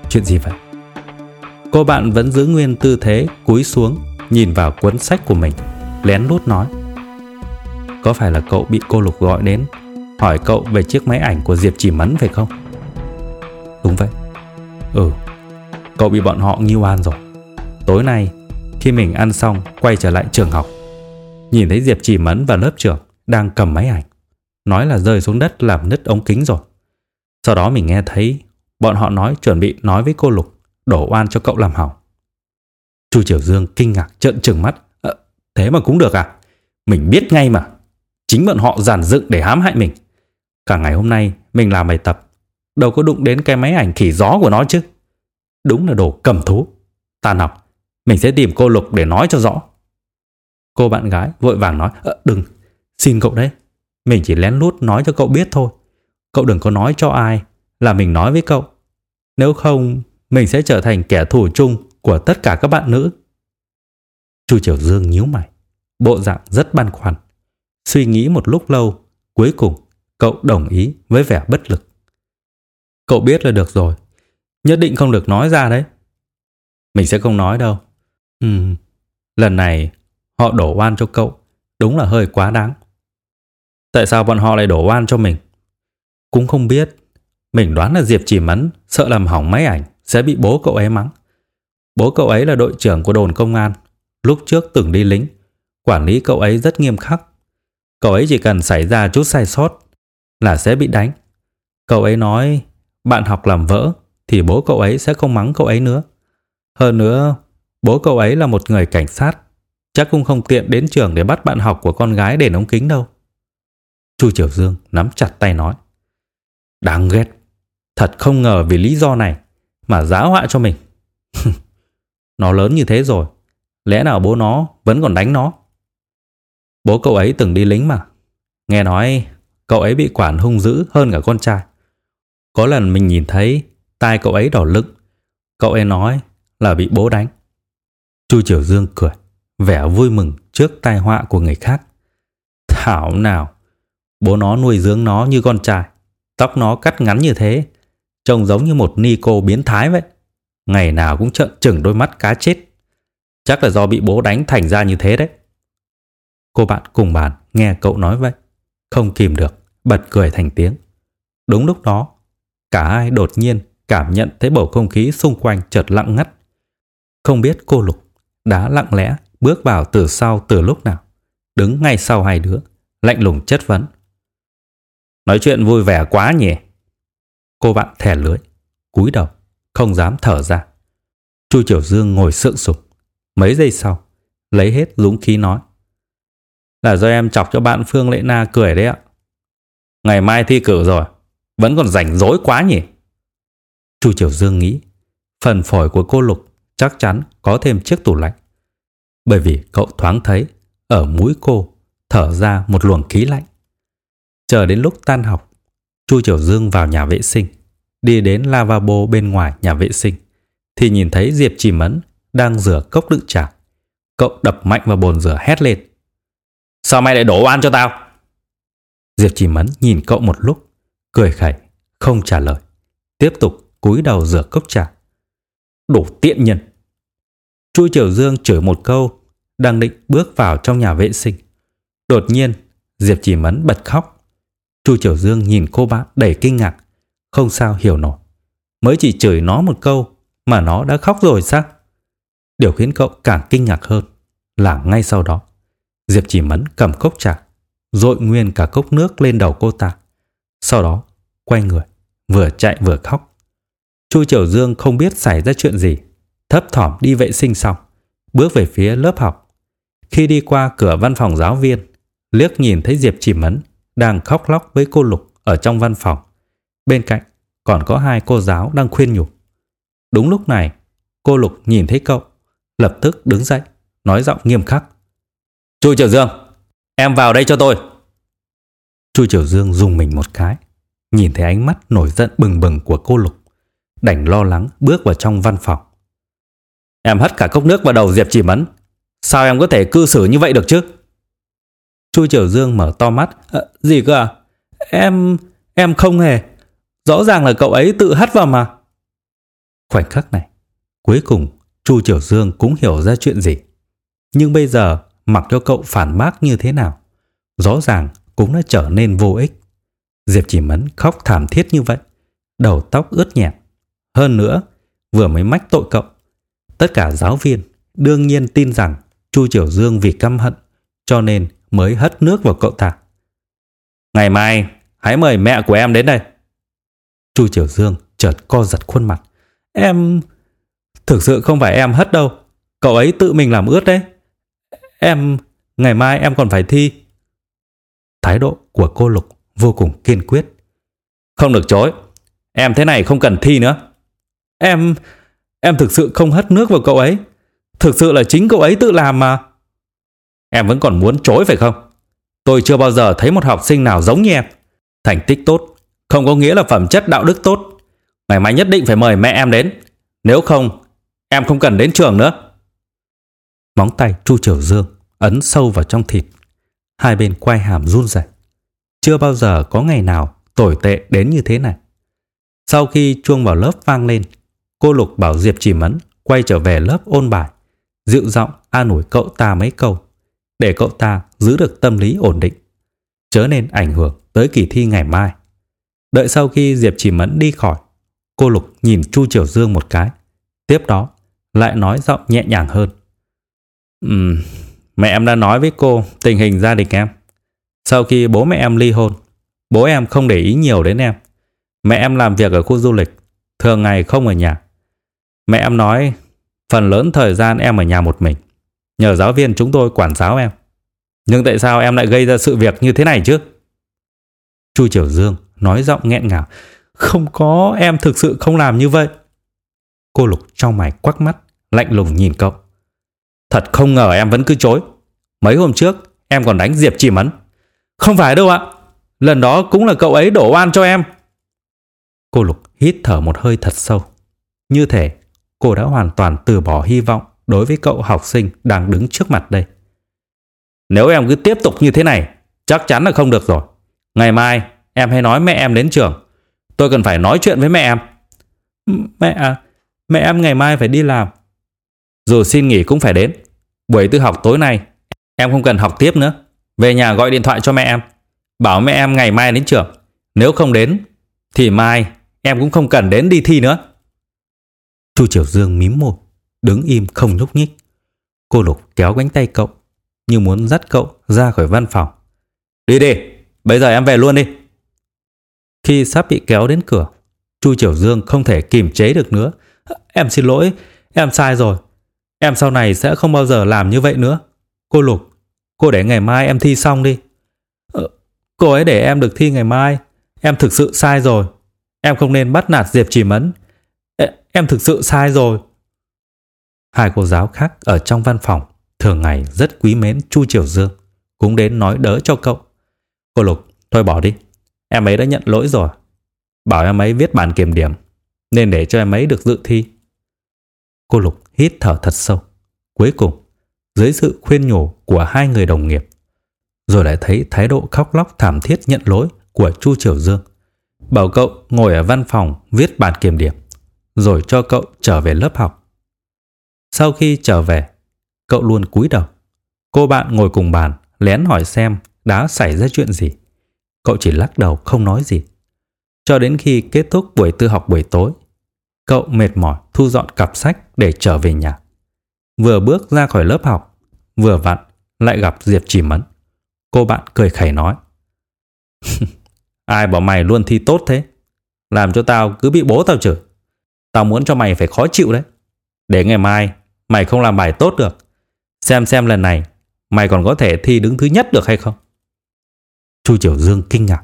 Chuyện gì vậy? Cô bạn vẫn giữ nguyên tư thế, cúi xuống, Nhìn vào cuốn sách của mình, Lén lút nói. Có phải là cậu bị cô Lục gọi đến, Hỏi cậu về chiếc máy ảnh của Diệp Chỉ Mẫn phải không? Đúng vậy. Ừ Cậu bị bọn họ nghi oan rồi. Tối nay, khi mình ăn xong, Quay trở lại trường học, Nhìn thấy Diệp Chỉ Mẫn và lớp trưởng Đang cầm máy ảnh. Nói là rơi xuống đất làm nứt ống kính rồi. Sau đó mình nghe thấy Bọn họ nói chuẩn bị nói với cô Lục Đổ oan cho cậu làm hỏng. Chu Triều Dương kinh ngạc trợn trừng mắt. À, Thế mà cũng được à? Mình biết ngay mà. Chính bọn họ giản dựng để hãm hại mình. Cả ngày hôm nay mình làm bài tập Đâu có đụng đến cái máy ảnh khỉ gió của nó chứ. Đúng là đồ cầm thú. Tàn học Mình sẽ tìm cô Lục để nói cho rõ. Cô bạn gái vội vàng nói à, Đừng, xin cậu đấy. Mình chỉ lén lút nói cho cậu biết thôi. Cậu đừng có nói cho ai Là mình nói với cậu. Nếu không, Mình sẽ trở thành kẻ thù chung Của tất cả các bạn nữ. Chu Triều Dương nhíu mày, Bộ dạng rất băn khoăn. Suy nghĩ một lúc lâu, Cuối cùng cậu đồng ý với vẻ bất lực. Cậu biết là được rồi, Nhất định không được nói ra đấy. Mình sẽ không nói đâu. Ừ Lần này họ đổ oan cho cậu, Đúng là hơi quá đáng. Tại sao bọn họ lại đổ oan cho mình? Cũng không biết. Mình đoán là Diệp chỉ mẫn Sợ làm hỏng máy ảnh Sẽ bị bố cậu ấy mắng. Bố cậu ấy là đội trưởng của đồn công an, Lúc trước từng đi lính, Quản lý cậu ấy rất nghiêm khắc. Cậu ấy chỉ cần xảy ra chút sai sót Là sẽ bị đánh. Cậu ấy nói, Bạn học làm vỡ Thì bố cậu ấy sẽ không mắng cậu ấy nữa. Hơn nữa, Bố cậu ấy là một người cảnh sát, Chắc cũng không tiện đến trường để bắt bạn học của con gái để ống kính đâu. Chu Triều Dương nắm chặt tay nói, Đáng ghét. Thật không ngờ vì lý do này Mà giá họa cho mình. <laughs> Nó lớn như thế rồi, Lẽ nào bố nó vẫn còn đánh nó? Bố cậu ấy từng đi lính mà. Nghe nói cậu ấy bị quản hung dữ hơn cả con trai. Có lần mình nhìn thấy Tai cậu ấy đỏ lựng Cậu ấy nói là bị bố đánh. Chu Triều Dương cười, Vẻ vui mừng trước tai họa của người khác. Thảo nào Bố nó nuôi dưỡng nó như con trai. Tóc nó cắt ngắn như thế. Trông giống như một nico biến thái vậy. Ngày nào cũng trợn trừng đôi mắt cá chết. Chắc là do bị bố đánh thành ra như thế đấy. Cô bạn cùng bàn nghe cậu nói vậy. Không kìm được, Bật cười thành tiếng. Đúng lúc đó, Cả hai đột nhiên cảm nhận thấy bầu không khí xung quanh chợt lặng ngắt. Không biết cô Lục đã lặng lẽ bước vào từ sau từ lúc nào. Đứng ngay sau hai đứa, Lạnh lùng chất vấn. Nói chuyện vui vẻ quá nhỉ? Cô bạn thẻ lưới cúi đầu, Không dám thở ra. Chu Triều Dương ngồi sượng sục. Mấy giây sau, Lấy hết dũng khí nói. Là do em chọc cho bạn Phương Lệ Na cười đấy ạ. Ngày mai thi cử rồi, Vẫn còn rảnh rỗi quá nhỉ? Chu Triều Dương nghĩ, Phần phổi của cô Lục chắc chắn có thêm chiếc tủ lạnh. Bởi vì cậu thoáng thấy, Ở mũi cô thở ra một luồng khí lạnh. Chờ đến lúc tan học, Chu Triều Dương vào nhà vệ sinh, đi đến lavabo bên ngoài nhà vệ sinh, thì nhìn thấy Diệp Chỉ Mẫn đang rửa cốc đựng trà. Cậu đập mạnh vào bồn rửa hét lên. Sao mày lại đổ oan cho tao? Diệp Chỉ Mẫn nhìn cậu một lúc, cười khẩy, không trả lời. Tiếp tục cúi đầu rửa cốc trà. Đổ tiện nhân. Chu Triều Dương chửi một câu, đang định bước vào trong nhà vệ sinh. Đột nhiên, Diệp Chỉ Mẫn bật khóc. Chu Triều Dương nhìn cô bạn đầy kinh ngạc, không sao hiểu nổi. Mới chỉ chửi nó một câu mà nó đã khóc rồi sao? Điều khiến cậu càng kinh ngạc hơn là ngay sau đó, Diệp chỉ mẫn cầm cốc trà, dội nguyên cả cốc nước lên đầu cô ta. Sau đó, quay người, vừa chạy vừa khóc. Chu Triều Dương không biết xảy ra chuyện gì, thấp thỏm đi vệ sinh xong, bước về phía lớp học. Khi đi qua cửa văn phòng giáo viên, liếc nhìn thấy Diệp Chỉ Mẫn đang khóc lóc với cô Lục ở trong văn phòng. Bên cạnh còn có hai cô giáo đang khuyên nhủ. Đúng lúc này, cô Lục nhìn thấy cậu, lập tức đứng dậy, nói giọng nghiêm khắc. Chu Triều Dương, em vào đây cho tôi. Chu Triều Dương dùng mình một cái, nhìn thấy ánh mắt nổi giận bừng bừng của cô Lục, đành lo lắng bước vào trong văn phòng. Em hất cả cốc nước vào đầu Diệp Chỉ Mẫn, sao em có thể cư xử như vậy được chứ? Chu Triều Dương mở to mắt, à, gì cơ à? Em, em không hề, rõ ràng là cậu ấy tự hất vào mà. Khoảnh khắc này, cuối cùng Chu Triều Dương cũng hiểu ra chuyện gì. Nhưng bây giờ mặc cho cậu phản bác như thế nào, rõ ràng cũng đã trở nên vô ích. Diệp Chỉ Mẫn khóc thảm thiết như vậy, đầu tóc ướt nhẹp. Hơn nữa, vừa mới mách tội cậu. Tất cả giáo viên đương nhiên tin rằng Chu Triều Dương vì căm hận cho nên mới hất nước vào cậu ta. Ngày mai, hãy mời mẹ của em đến đây. Chu Triều Dương chợt co giật khuôn mặt. Em... Thực sự không phải em hất đâu. Cậu ấy tự mình làm ướt đấy. Em... Ngày mai em còn phải thi. Thái độ của cô Lục vô cùng kiên quyết. Không được chối. Em thế này không cần thi nữa. Em... Em thực sự không hất nước vào cậu ấy. Thực sự là chính cậu ấy tự làm mà. Em vẫn còn muốn chối phải không? Tôi chưa bao giờ thấy một học sinh nào giống như em. Thành tích tốt, không có nghĩa là phẩm chất đạo đức tốt. Ngày mai nhất định phải mời mẹ em đến. Nếu không, em không cần đến trường nữa. Móng tay Chu Triều Dương ấn sâu vào trong thịt. Hai bên quay hàm run rẩy. Chưa bao giờ có ngày nào tồi tệ đến như thế này. Sau khi chuông vào lớp vang lên, cô Lục bảo Diệp Chỉ Mẫn quay trở về lớp ôn bài, dịu giọng an ủi cậu ta mấy câu, để cậu ta giữ được tâm lý ổn định, chớ nên ảnh hưởng tới kỳ thi ngày mai. Đợi sau khi Diệp Chỉ Mẫn đi khỏi, cô Lục nhìn Chu Triều Dương một cái, tiếp đó lại nói giọng nhẹ nhàng hơn. Ừm, mẹ em đã nói với cô tình hình gia đình em. Sau khi bố mẹ em ly hôn, bố em không để ý nhiều đến em. Mẹ em làm việc ở khu du lịch, thường ngày không ở nhà. Mẹ em nói phần lớn thời gian em ở nhà một mình, nhờ giáo viên chúng tôi quản giáo em. Nhưng tại sao em lại gây ra sự việc như thế này chứ? Chu Triều Dương nói giọng nghẹn ngào. Không có, em thực sự không làm như vậy. Cô Lục trong mày quắc mắt, lạnh lùng nhìn cậu. Thật không ngờ em vẫn cứ chối. Mấy hôm trước, em còn đánh Diệp Chỉ Mẫn. Không phải đâu ạ. Lần đó cũng là cậu ấy đổ oan cho em. Cô Lục hít thở một hơi thật sâu. Như thể cô đã hoàn toàn từ bỏ hy vọng đối với cậu học sinh đang đứng trước mặt đây. Nếu em cứ tiếp tục như thế này, chắc chắn là không được rồi. Ngày mai, em hãy nói mẹ em đến trường. Tôi cần phải nói chuyện với mẹ em. Mẹ à, mẹ em ngày mai phải đi làm. Dù xin nghỉ cũng phải đến. Buổi tư học tối nay, em không cần học tiếp nữa. Về nhà gọi điện thoại cho mẹ em. Bảo mẹ em ngày mai đến trường. Nếu không đến, thì mai em cũng không cần đến đi thi nữa. Chu Triều Dương mím môi, đứng im không nhúc nhích. Cô Lục kéo cánh tay cậu, như muốn dắt cậu ra khỏi văn phòng. Đi đi, bây giờ em về luôn đi. Khi sắp bị kéo đến cửa, Chu Triều Dương không thể kiềm chế được nữa. Em xin lỗi, em sai rồi. Em sau này sẽ không bao giờ làm như vậy nữa. Cô Lục, cô để ngày mai em thi xong đi. Ờ, cô ấy để em được thi ngày mai. Em thực sự sai rồi. Em không nên bắt nạt Diệp Chỉ Mẫn. Em thực sự sai rồi. Hai cô giáo khác ở trong văn phòng thường ngày rất quý mến Chu Triều Dương cũng đến nói đỡ cho cậu. Cô Lục, thôi bỏ đi. Em ấy đã nhận lỗi rồi. Bảo em ấy viết bản kiểm điểm nên để cho em ấy được dự thi. Cô Lục hít thở thật sâu. Cuối cùng, dưới sự khuyên nhủ của hai người đồng nghiệp, rồi lại thấy thái độ khóc lóc thảm thiết nhận lỗi của Chu Triều Dương. Bảo cậu ngồi ở văn phòng viết bản kiểm điểm, rồi cho cậu trở về lớp học. Sau khi trở về, cậu luôn cúi đầu. Cô bạn ngồi cùng bàn lén hỏi xem đã xảy ra chuyện gì. Cậu chỉ lắc đầu không nói gì. Cho đến khi kết thúc buổi tư học buổi tối, cậu mệt mỏi thu dọn cặp sách để trở về nhà. Vừa bước ra khỏi lớp học, vừa vặn lại gặp Diệp Chỉ Mẫn. Cô bạn cười khẩy nói. <laughs> Ai bảo mày luôn thi tốt thế? Làm cho tao cứ bị bố tao chửi. Tao muốn cho mày phải khó chịu đấy. Để ngày mai mày không làm bài tốt được. Xem xem lần này mày còn có thể thi đứng thứ nhất được hay không? Chu Triều Dương kinh ngạc.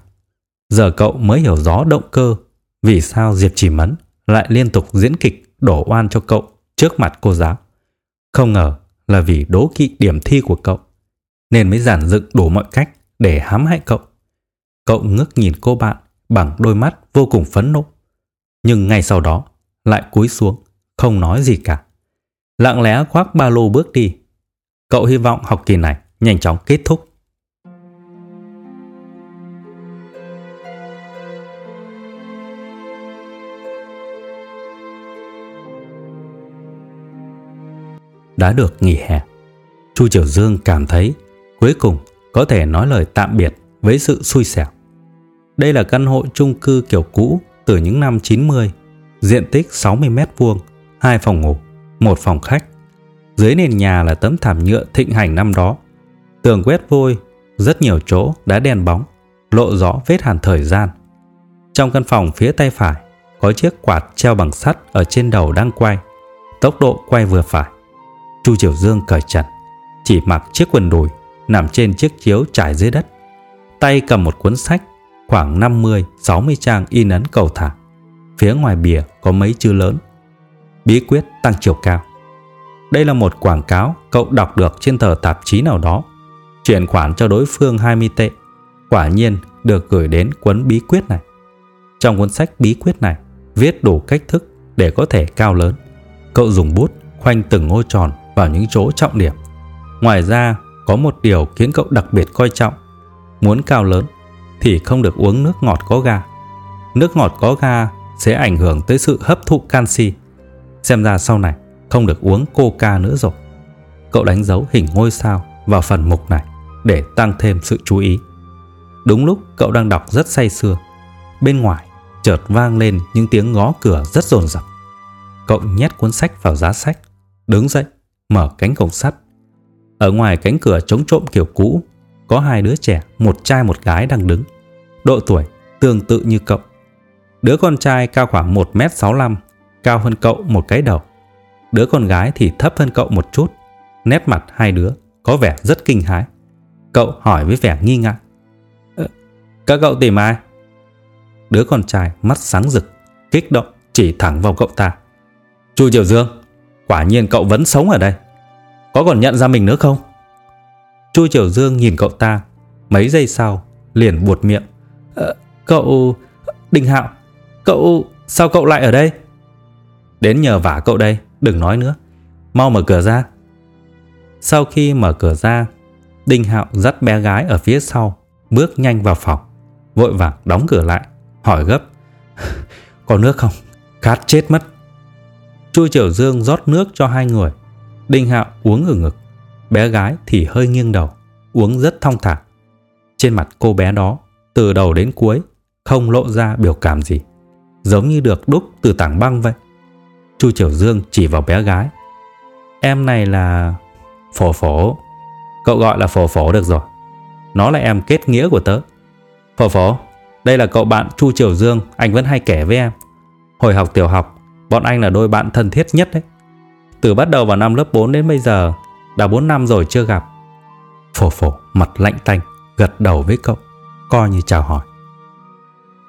Giờ cậu mới hiểu rõ động cơ vì sao Diệp Chỉ Mẫn lại liên tục diễn kịch đổ oan cho cậu trước mặt cô giáo. Không ngờ là vì đố kỵ điểm thi của cậu nên mới giản dựng đủ mọi cách để hãm hại cậu. Cậu ngước nhìn cô bạn bằng đôi mắt vô cùng phẫn nộ. Nhưng ngay sau đó lại cúi xuống, không nói gì cả. Lặng lẽ khoác ba lô bước đi. Cậu hy vọng học kỳ này nhanh chóng kết thúc. Đã được nghỉ hè, Chu Triều Dương cảm thấy cuối cùng có thể nói lời tạm biệt với sự xui xẻo. Đây là căn hộ chung cư kiểu cũ từ những năm 90, diện tích 60 mét vuông, hai phòng ngủ, một phòng khách. Dưới nền nhà là tấm thảm nhựa thịnh hành năm đó. Tường quét vôi, rất nhiều chỗ đã đen bóng, lộ rõ vết hàn thời gian. Trong căn phòng phía tay phải có chiếc quạt treo bằng sắt ở trên đầu đang quay. Tốc độ quay vừa phải. Chu Triều Dương cởi trần, chỉ mặc chiếc quần đùi nằm trên chiếc chiếu trải dưới đất. Tay cầm một cuốn sách khoảng 50-60 trang in ấn cầu thả. Phía ngoài bìa có mấy chữ lớn. Bí quyết tăng chiều cao. Đây là một quảng cáo cậu đọc được trên tờ tạp chí nào đó. Chuyển khoản cho đối phương 20 tệ. Quả nhiên được gửi đến cuốn bí quyết này. Trong cuốn sách bí quyết này, viết đủ cách thức để có thể cao lớn. Cậu dùng bút khoanh từng ô tròn vào những chỗ trọng điểm. Ngoài ra, có một điều khiến cậu đặc biệt coi trọng. Muốn cao lớn thì không được uống nước ngọt có ga. Nước ngọt có ga sẽ ảnh hưởng tới sự hấp thụ canxi. Xem ra sau này không được uống coca nữa rồi. Cậu đánh dấu hình ngôi sao vào phần mục này để tăng thêm sự chú ý. Đúng lúc cậu đang đọc rất say sưa, bên ngoài chợt vang lên những tiếng gõ cửa rất dồn dập. Cậu nhét cuốn sách vào giá sách, đứng dậy, mở cánh cổng sắt. Ở ngoài cánh cửa chống trộm kiểu cũ có hai đứa trẻ, một trai một gái đang đứng. Độ tuổi tương tự như cậu. Đứa con trai cao khoảng 1m65, cao hơn cậu một cái đầu. Đứa con gái thì thấp hơn cậu một chút. Nét mặt hai đứa có vẻ rất kinh hãi. Cậu hỏi với vẻ nghi ngại. Ờ, các cậu tìm ai? Đứa con trai mắt sáng rực, kích động chỉ thẳng vào cậu ta. Chu Triều Dương, quả nhiên cậu vẫn sống ở đây. Có còn nhận ra mình nữa không? Chu Triều Dương nhìn cậu ta Mấy giây sau liền buột miệng ờ, Cậu... đình Hạo Cậu... Sao cậu lại ở đây? Đến nhờ vả cậu đây Đừng nói nữa Mau mở cửa ra Sau khi mở cửa ra Đinh Hạo dắt bé gái ở phía sau Bước nhanh vào phòng Vội vàng đóng cửa lại Hỏi gấp <laughs> Có nước không? Khát chết mất Chu Triều Dương rót nước cho hai người Đinh Hạo uống ở ngực Bé gái thì hơi nghiêng đầu, uống rất thong thả. Trên mặt cô bé đó, từ đầu đến cuối, không lộ ra biểu cảm gì. Giống như được đúc từ tảng băng vậy. Chu Triều Dương chỉ vào bé gái. Em này là... Phổ phổ. Cậu gọi là phổ phổ được rồi. Nó là em kết nghĩa của tớ. Phổ phổ, đây là cậu bạn Chu Triều Dương anh vẫn hay kể với em. Hồi học tiểu học, bọn anh là đôi bạn thân thiết nhất đấy. Từ bắt đầu vào năm lớp 4 đến bây giờ đã 4 năm rồi chưa gặp Phổ phổ mặt lạnh tanh Gật đầu với cậu Coi như chào hỏi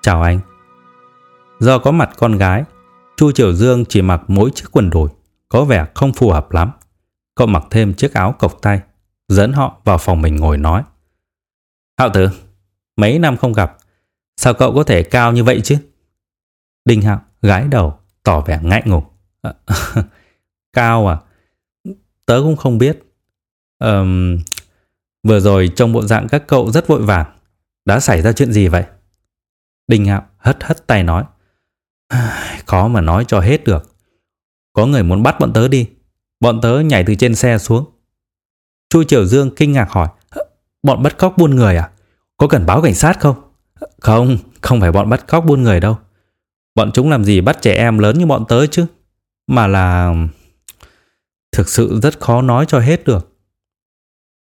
Chào anh Do có mặt con gái Chu Triều Dương chỉ mặc mỗi chiếc quần đùi Có vẻ không phù hợp lắm Cậu mặc thêm chiếc áo cộc tay Dẫn họ vào phòng mình ngồi nói Hạo tử Mấy năm không gặp Sao cậu có thể cao như vậy chứ Đinh Hạo gái đầu Tỏ vẻ ngại ngùng <laughs> Cao à Tớ cũng không biết. Um, vừa rồi trong bộ dạng các cậu rất vội vàng. Đã xảy ra chuyện gì vậy? Đinh Hạo hất hất tay nói. Khó mà nói cho hết được. Có người muốn bắt bọn tớ đi. Bọn tớ nhảy từ trên xe xuống. Chu Triều Dương kinh ngạc hỏi. Bọn bắt cóc buôn người à? Có cần báo cảnh sát không? Không, không phải bọn bắt cóc buôn người đâu. Bọn chúng làm gì bắt trẻ em lớn như bọn tớ chứ? Mà là... Thực sự rất khó nói cho hết được.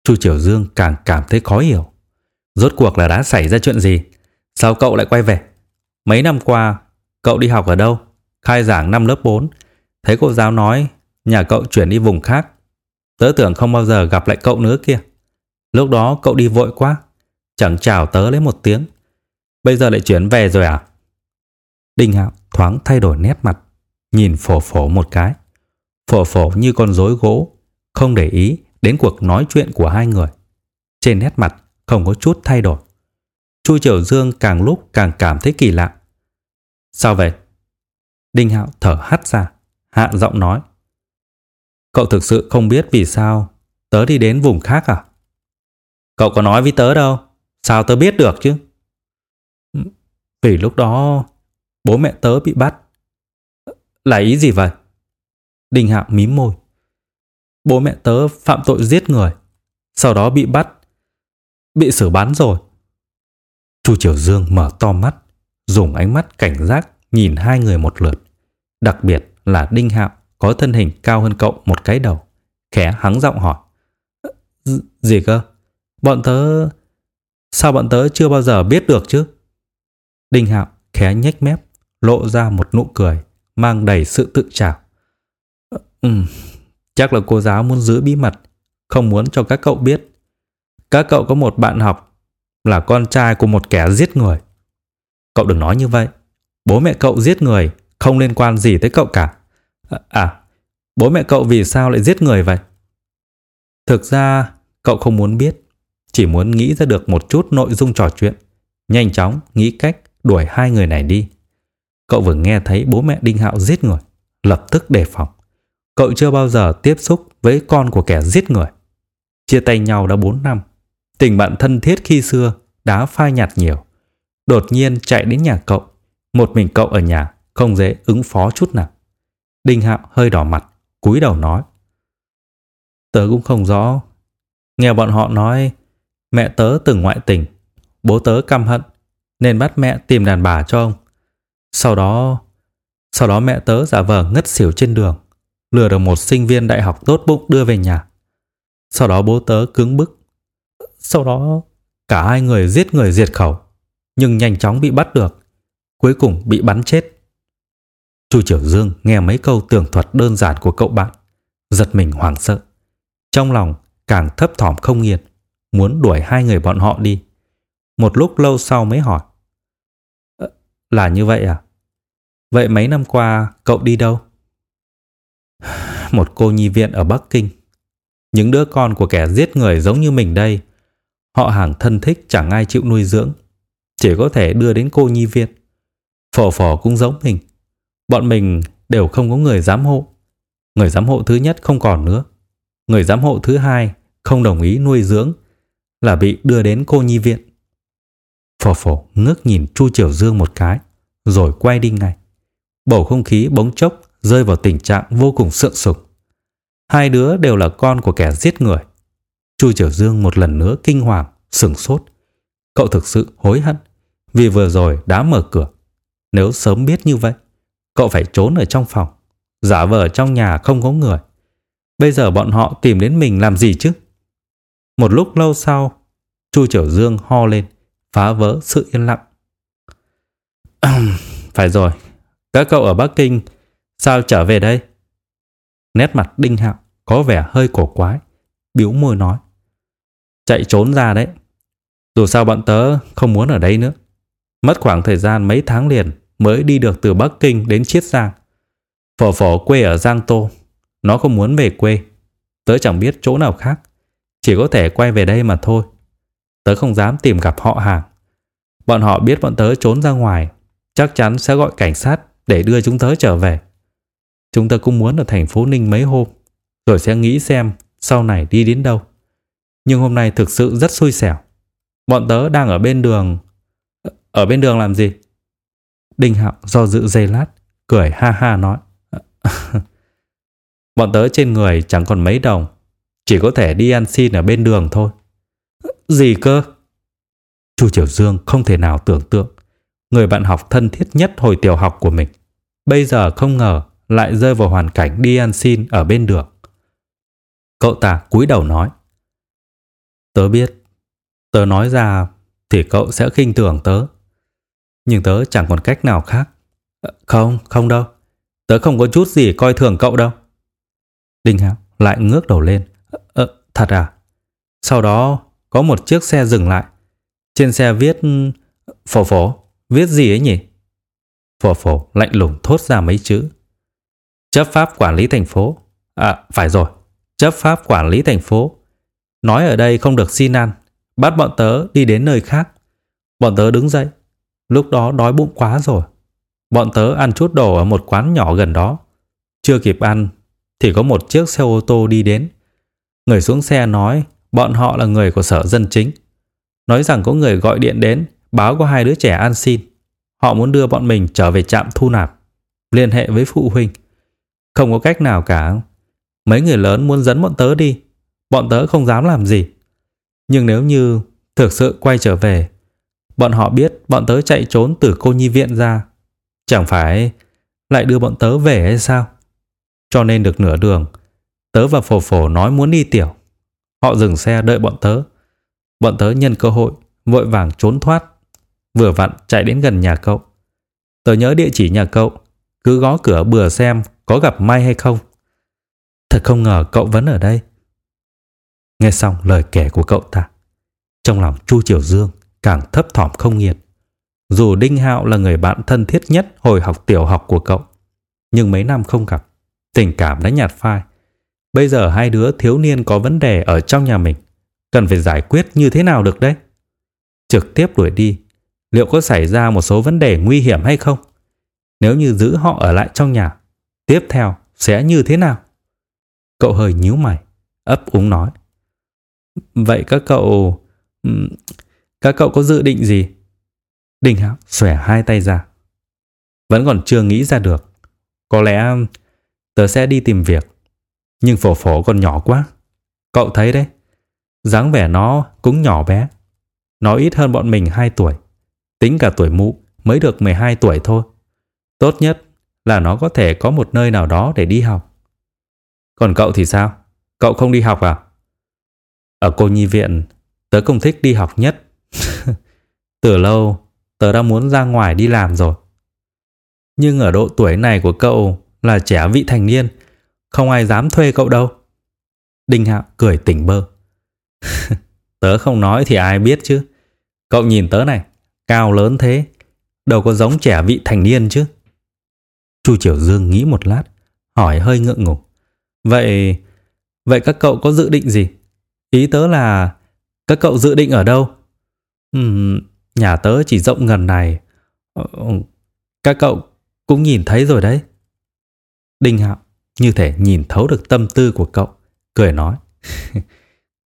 Chu Triều Dương càng cảm thấy khó hiểu. Rốt cuộc là đã xảy ra chuyện gì? Sao cậu lại quay về? Mấy năm qua, cậu đi học ở đâu? Khai giảng năm lớp 4. Thấy cô giáo nói, nhà cậu chuyển đi vùng khác. Tớ tưởng không bao giờ gặp lại cậu nữa kia. Lúc đó cậu đi vội quá. Chẳng chào tớ lấy một tiếng Bây giờ lại chuyển về rồi à Đinh Hạo thoáng thay đổi nét mặt, Nhìn phổ phổ một cái Phổ phổ như con rối gỗ, Không để ý đến cuộc nói chuyện của hai người Trên nét mặt không có chút thay đổi Chu Triều Dương càng lúc càng cảm thấy kỳ lạ Sao vậy? Đinh Hạo thở hắt ra, Hạ giọng nói Cậu thực sự không biết vì sao Tớ đi đến vùng khác à? Cậu có nói với tớ đâu, Sao tớ biết được chứ? Vì lúc đó Bố mẹ tớ bị bắt Là ý gì vậy? Đinh Hạo mím môi Bố mẹ tớ phạm tội giết người, Sau đó bị bắt, Bị xử bắn rồi Chu Triều Dương mở to mắt Dùng ánh mắt cảnh giác Nhìn hai người một lượt Đặc biệt là Đinh Hạo Có thân hình cao hơn cậu một cái đầu Khẽ hắng giọng hỏi Gì cơ? Bọn tớ... Sao bọn tớ chưa bao giờ biết được chứ? Đinh Hạo khẽ nhếch mép, lộ ra một nụ cười, mang đầy sự tự trào. Ừ, chắc là cô giáo muốn giữ bí mật, không muốn cho các cậu biết. Các cậu có một bạn học là con trai của một kẻ giết người. Cậu đừng nói như vậy. Bố mẹ cậu giết người không liên quan gì tới cậu cả. À, à bố mẹ cậu vì sao lại giết người vậy? Thực ra, cậu không muốn biết. Chỉ muốn nghĩ ra được một chút nội dung trò chuyện. Nhanh chóng nghĩ cách đuổi hai người này đi. Cậu vừa nghe thấy bố mẹ Đinh Hạo giết người, lập tức đề phòng. Cậu chưa bao giờ tiếp xúc với con của kẻ giết người. Chia tay nhau đã 4 năm. Tình bạn thân thiết khi xưa đã phai nhạt nhiều. Đột nhiên chạy đến nhà cậu. Một mình cậu ở nhà không dễ ứng phó chút nào. Đinh Hạo hơi đỏ mặt, cúi đầu nói. Tớ cũng không rõ. Nghe bọn họ nói mẹ tớ từng ngoại tình, bố tớ căm hận nên bắt mẹ tìm đàn bà cho ông. Sau đó, sau đó mẹ tớ giả vờ ngất xỉu trên đường, lừa được một sinh viên đại học tốt bụng đưa về nhà. Sau đó bố tớ cứng bức. Sau đó, cả hai người giết người diệt khẩu, nhưng nhanh chóng bị bắt được, cuối cùng bị bắn chết. Chu Triều Dương nghe mấy câu tường thuật đơn giản của cậu bạn, giật mình hoảng sợ. Trong lòng càng thấp thỏm không yên, muốn đuổi hai người bọn họ đi. Một lúc lâu sau mới hỏi. Ờ, là như vậy à? Vậy mấy năm qua cậu đi đâu? Một cô nhi viện ở Bắc Kinh. Những đứa con của kẻ giết người giống như mình đây. Họ hàng thân thích chẳng ai chịu nuôi dưỡng. Chỉ có thể đưa đến cô nhi viện. Phổ phổ cũng giống mình. Bọn mình đều không có người giám hộ. Người giám hộ thứ nhất không còn nữa. Người giám hộ thứ hai không đồng ý nuôi dưỡng là bị đưa đến cô nhi viện. Phổ phổ ngước nhìn Chu Triều Dương một cái, rồi quay đi ngay. Bầu không khí bỗng chốc rơi vào tình trạng vô cùng sượng sục. Hai đứa đều là con của kẻ giết người. Chu Triều Dương một lần nữa kinh hoàng, sửng sốt. Cậu thực sự hối hận vì vừa rồi đã mở cửa. Nếu sớm biết như vậy, cậu phải trốn ở trong phòng, giả vờ trong nhà không có người. Bây giờ bọn họ tìm đến mình làm gì chứ? Một lúc lâu sau, Chu Triều Dương ho lên phá vỡ sự yên lặng. Phải rồi, các cậu ở Bắc Kinh sao trở về đây? Nét mặt Đinh Hạo có vẻ hơi cổ quái, biếu môi nói. Chạy trốn ra đấy. Dù sao bọn tớ không muốn ở đây nữa. Mất khoảng thời gian mấy tháng liền mới đi được từ Bắc Kinh đến Chiết Giang. Phổ phổ quê ở Giang Tô. Nó không muốn về quê. Tớ chẳng biết chỗ nào khác. Chỉ có thể quay về đây mà thôi. Tớ không dám tìm gặp họ hàng. Bọn họ biết bọn tớ trốn ra ngoài, chắc chắn sẽ gọi cảnh sát để đưa chúng tớ trở về. Chúng tớ cũng muốn ở thành phố Ninh mấy hôm, rồi sẽ nghĩ xem sau này đi đến đâu. Nhưng hôm nay thực sự rất xui xẻo. Bọn tớ đang ở bên đường... Ở bên đường làm gì? Đinh Hạo do dự giây lát, cười ha ha nói. <laughs> Bọn tớ trên người chẳng còn mấy đồng, chỉ có thể đi ăn xin ở bên đường thôi. Gì cơ? Chu Triều Dương không thể nào tưởng tượng người bạn học thân thiết nhất hồi tiểu học của mình bây giờ không ngờ lại rơi vào hoàn cảnh đi ăn xin ở bên đường. Cậu ta cúi đầu nói Tớ biết Tớ nói ra thì cậu sẽ khinh thường tớ nhưng tớ chẳng còn cách nào khác ờ, Không, không đâu Tớ không có chút gì coi thường cậu đâu Đinh Hạo lại ngước đầu lên Ờ, ờ thật à Sau đó có một chiếc xe dừng lại. Trên xe viết ừ, Phổ phổ, viết gì ấy nhỉ? Phổ phổ lạnh lùng thốt ra mấy chữ. Chấp pháp quản lý thành phố. À, phải rồi. Chấp pháp quản lý thành phố. Nói ở đây không được xin ăn. Bắt bọn tớ đi đến nơi khác. Bọn tớ đứng dậy. Lúc đó đói bụng quá rồi. Bọn tớ ăn chút đồ ở một quán nhỏ gần đó. Chưa kịp ăn thì có một chiếc xe ô tô đi đến. Người xuống xe nói bọn họ là người của sở dân chính. Nói rằng có người gọi điện đến báo có hai đứa trẻ ăn xin. Họ muốn đưa bọn mình trở về trạm thu nạp. Liên hệ với phụ huynh. Không có cách nào cả. Mấy người lớn muốn dẫn bọn tớ đi. Bọn tớ không dám làm gì. Nhưng nếu như thực sự quay trở về, bọn họ biết bọn tớ chạy trốn từ cô nhi viện ra. Chẳng phải lại đưa bọn tớ về hay sao? Cho nên được nửa đường, tớ và phổ phổ nói muốn đi tiểu. Họ dừng xe đợi bọn tớ. Bọn tớ nhân cơ hội, vội vàng trốn thoát. Vừa vặn chạy đến gần nhà cậu. Tớ nhớ địa chỉ nhà cậu, cứ gõ cửa bừa xem có gặp may hay không. Thật không ngờ cậu vẫn ở đây. Nghe xong lời kể của cậu ta, trong lòng Chu Triều Dương càng thấp thỏm không nghiệt. Dù Đinh Hạo là người bạn thân thiết nhất hồi học tiểu học của cậu, nhưng mấy năm không gặp, tình cảm đã nhạt phai. Bây giờ hai đứa thiếu niên có vấn đề ở trong nhà mình, cần phải giải quyết như thế nào được đấy? Trực tiếp đuổi đi, liệu có xảy ra một số vấn đề nguy hiểm hay không? Nếu như giữ họ ở lại trong nhà, tiếp theo sẽ như thế nào? Cậu hơi nhíu mày, ấp úng nói. Vậy các cậu... Các cậu có dự định gì? Đinh Hạo xòe hai tay ra. Vẫn còn chưa nghĩ ra được. Có lẽ tớ sẽ đi tìm việc. Nhưng phổ phổ còn nhỏ quá. Cậu thấy đấy. dáng vẻ nó cũng nhỏ bé. Nó ít hơn bọn mình 2 tuổi. Tính cả tuổi mụ mới được 12 tuổi thôi. Tốt nhất là nó có thể có một nơi nào đó để đi học. Còn cậu thì sao? Cậu không đi học à? Ở cô nhi viện, tớ không thích đi học nhất. <laughs> Từ lâu, tớ đã muốn ra ngoài đi làm rồi. Nhưng ở độ tuổi này của cậu là trẻ vị thành niên, không ai dám thuê cậu đâu. Đinh Hạo cười tỉnh bơ. <laughs> tớ không nói thì ai biết chứ. Cậu nhìn tớ này, cao lớn thế, đâu có giống trẻ vị thành niên chứ. Chu Triều Dương nghĩ một lát, hỏi hơi ngượng ngùng. Vậy, vậy các cậu có dự định gì? Ý tớ là các cậu dự định ở đâu? Ừm, nhà tớ chỉ rộng ngần này. Ờ, ừ, các cậu cũng nhìn thấy rồi đấy. Đinh Hạo như thể nhìn thấu được tâm tư của cậu, cười nói. <laughs>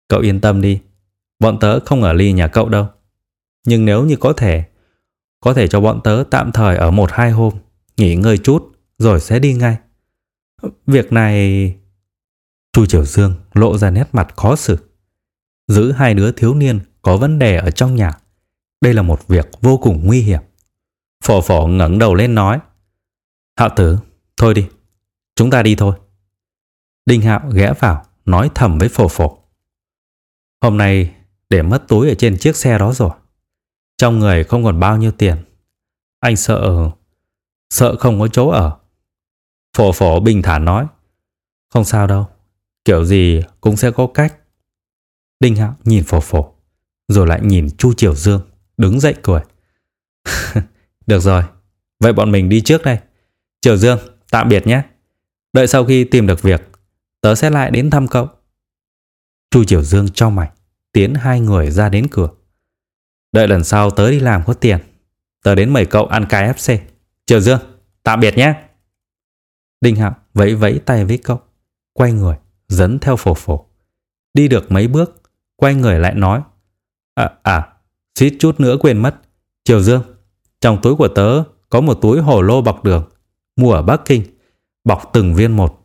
cậu yên tâm đi, bọn tớ không ở ly nhà cậu đâu. Nhưng nếu như có thể, có thể cho bọn tớ tạm thời ở một hai hôm, nghỉ ngơi chút, rồi sẽ đi ngay. Việc này... Chu Triều Dương lộ ra nét mặt khó xử. Giữ hai đứa thiếu niên có vấn đề ở trong nhà. Đây là một việc vô cùng nguy hiểm. Phổ phổ ngẩng đầu lên nói. Hạo tử, thôi đi, chúng ta đi thôi. Đinh Hạo ghé vào, nói thầm với phổ phổ. Hôm nay để mất túi ở trên chiếc xe đó rồi. Trong người không còn bao nhiêu tiền. Anh sợ... Sợ không có chỗ ở. Phổ phổ bình thản nói. Không sao đâu. Kiểu gì cũng sẽ có cách. Đinh Hạo nhìn phổ phổ. Rồi lại nhìn Chu Triều Dương. Đứng dậy cười. <laughs> Được rồi. Vậy bọn mình đi trước đây. Triều Dương, tạm biệt nhé. Đợi sau khi tìm được việc, tớ sẽ lại đến thăm cậu. Chu Triều Dương cho mày, tiến hai người ra đến cửa. Đợi lần sau tớ đi làm có tiền, tớ đến mời cậu ăn KFC. Triều Dương, tạm biệt nhé. Đinh Hạo vẫy vẫy tay với cậu, quay người, dẫn theo phổ phổ. Đi được mấy bước, quay người lại nói. À, à, suýt chút nữa quên mất. Triều Dương, trong túi của tớ có một túi hồ lô bọc đường, mua ở Bắc Kinh, bọc từng viên một.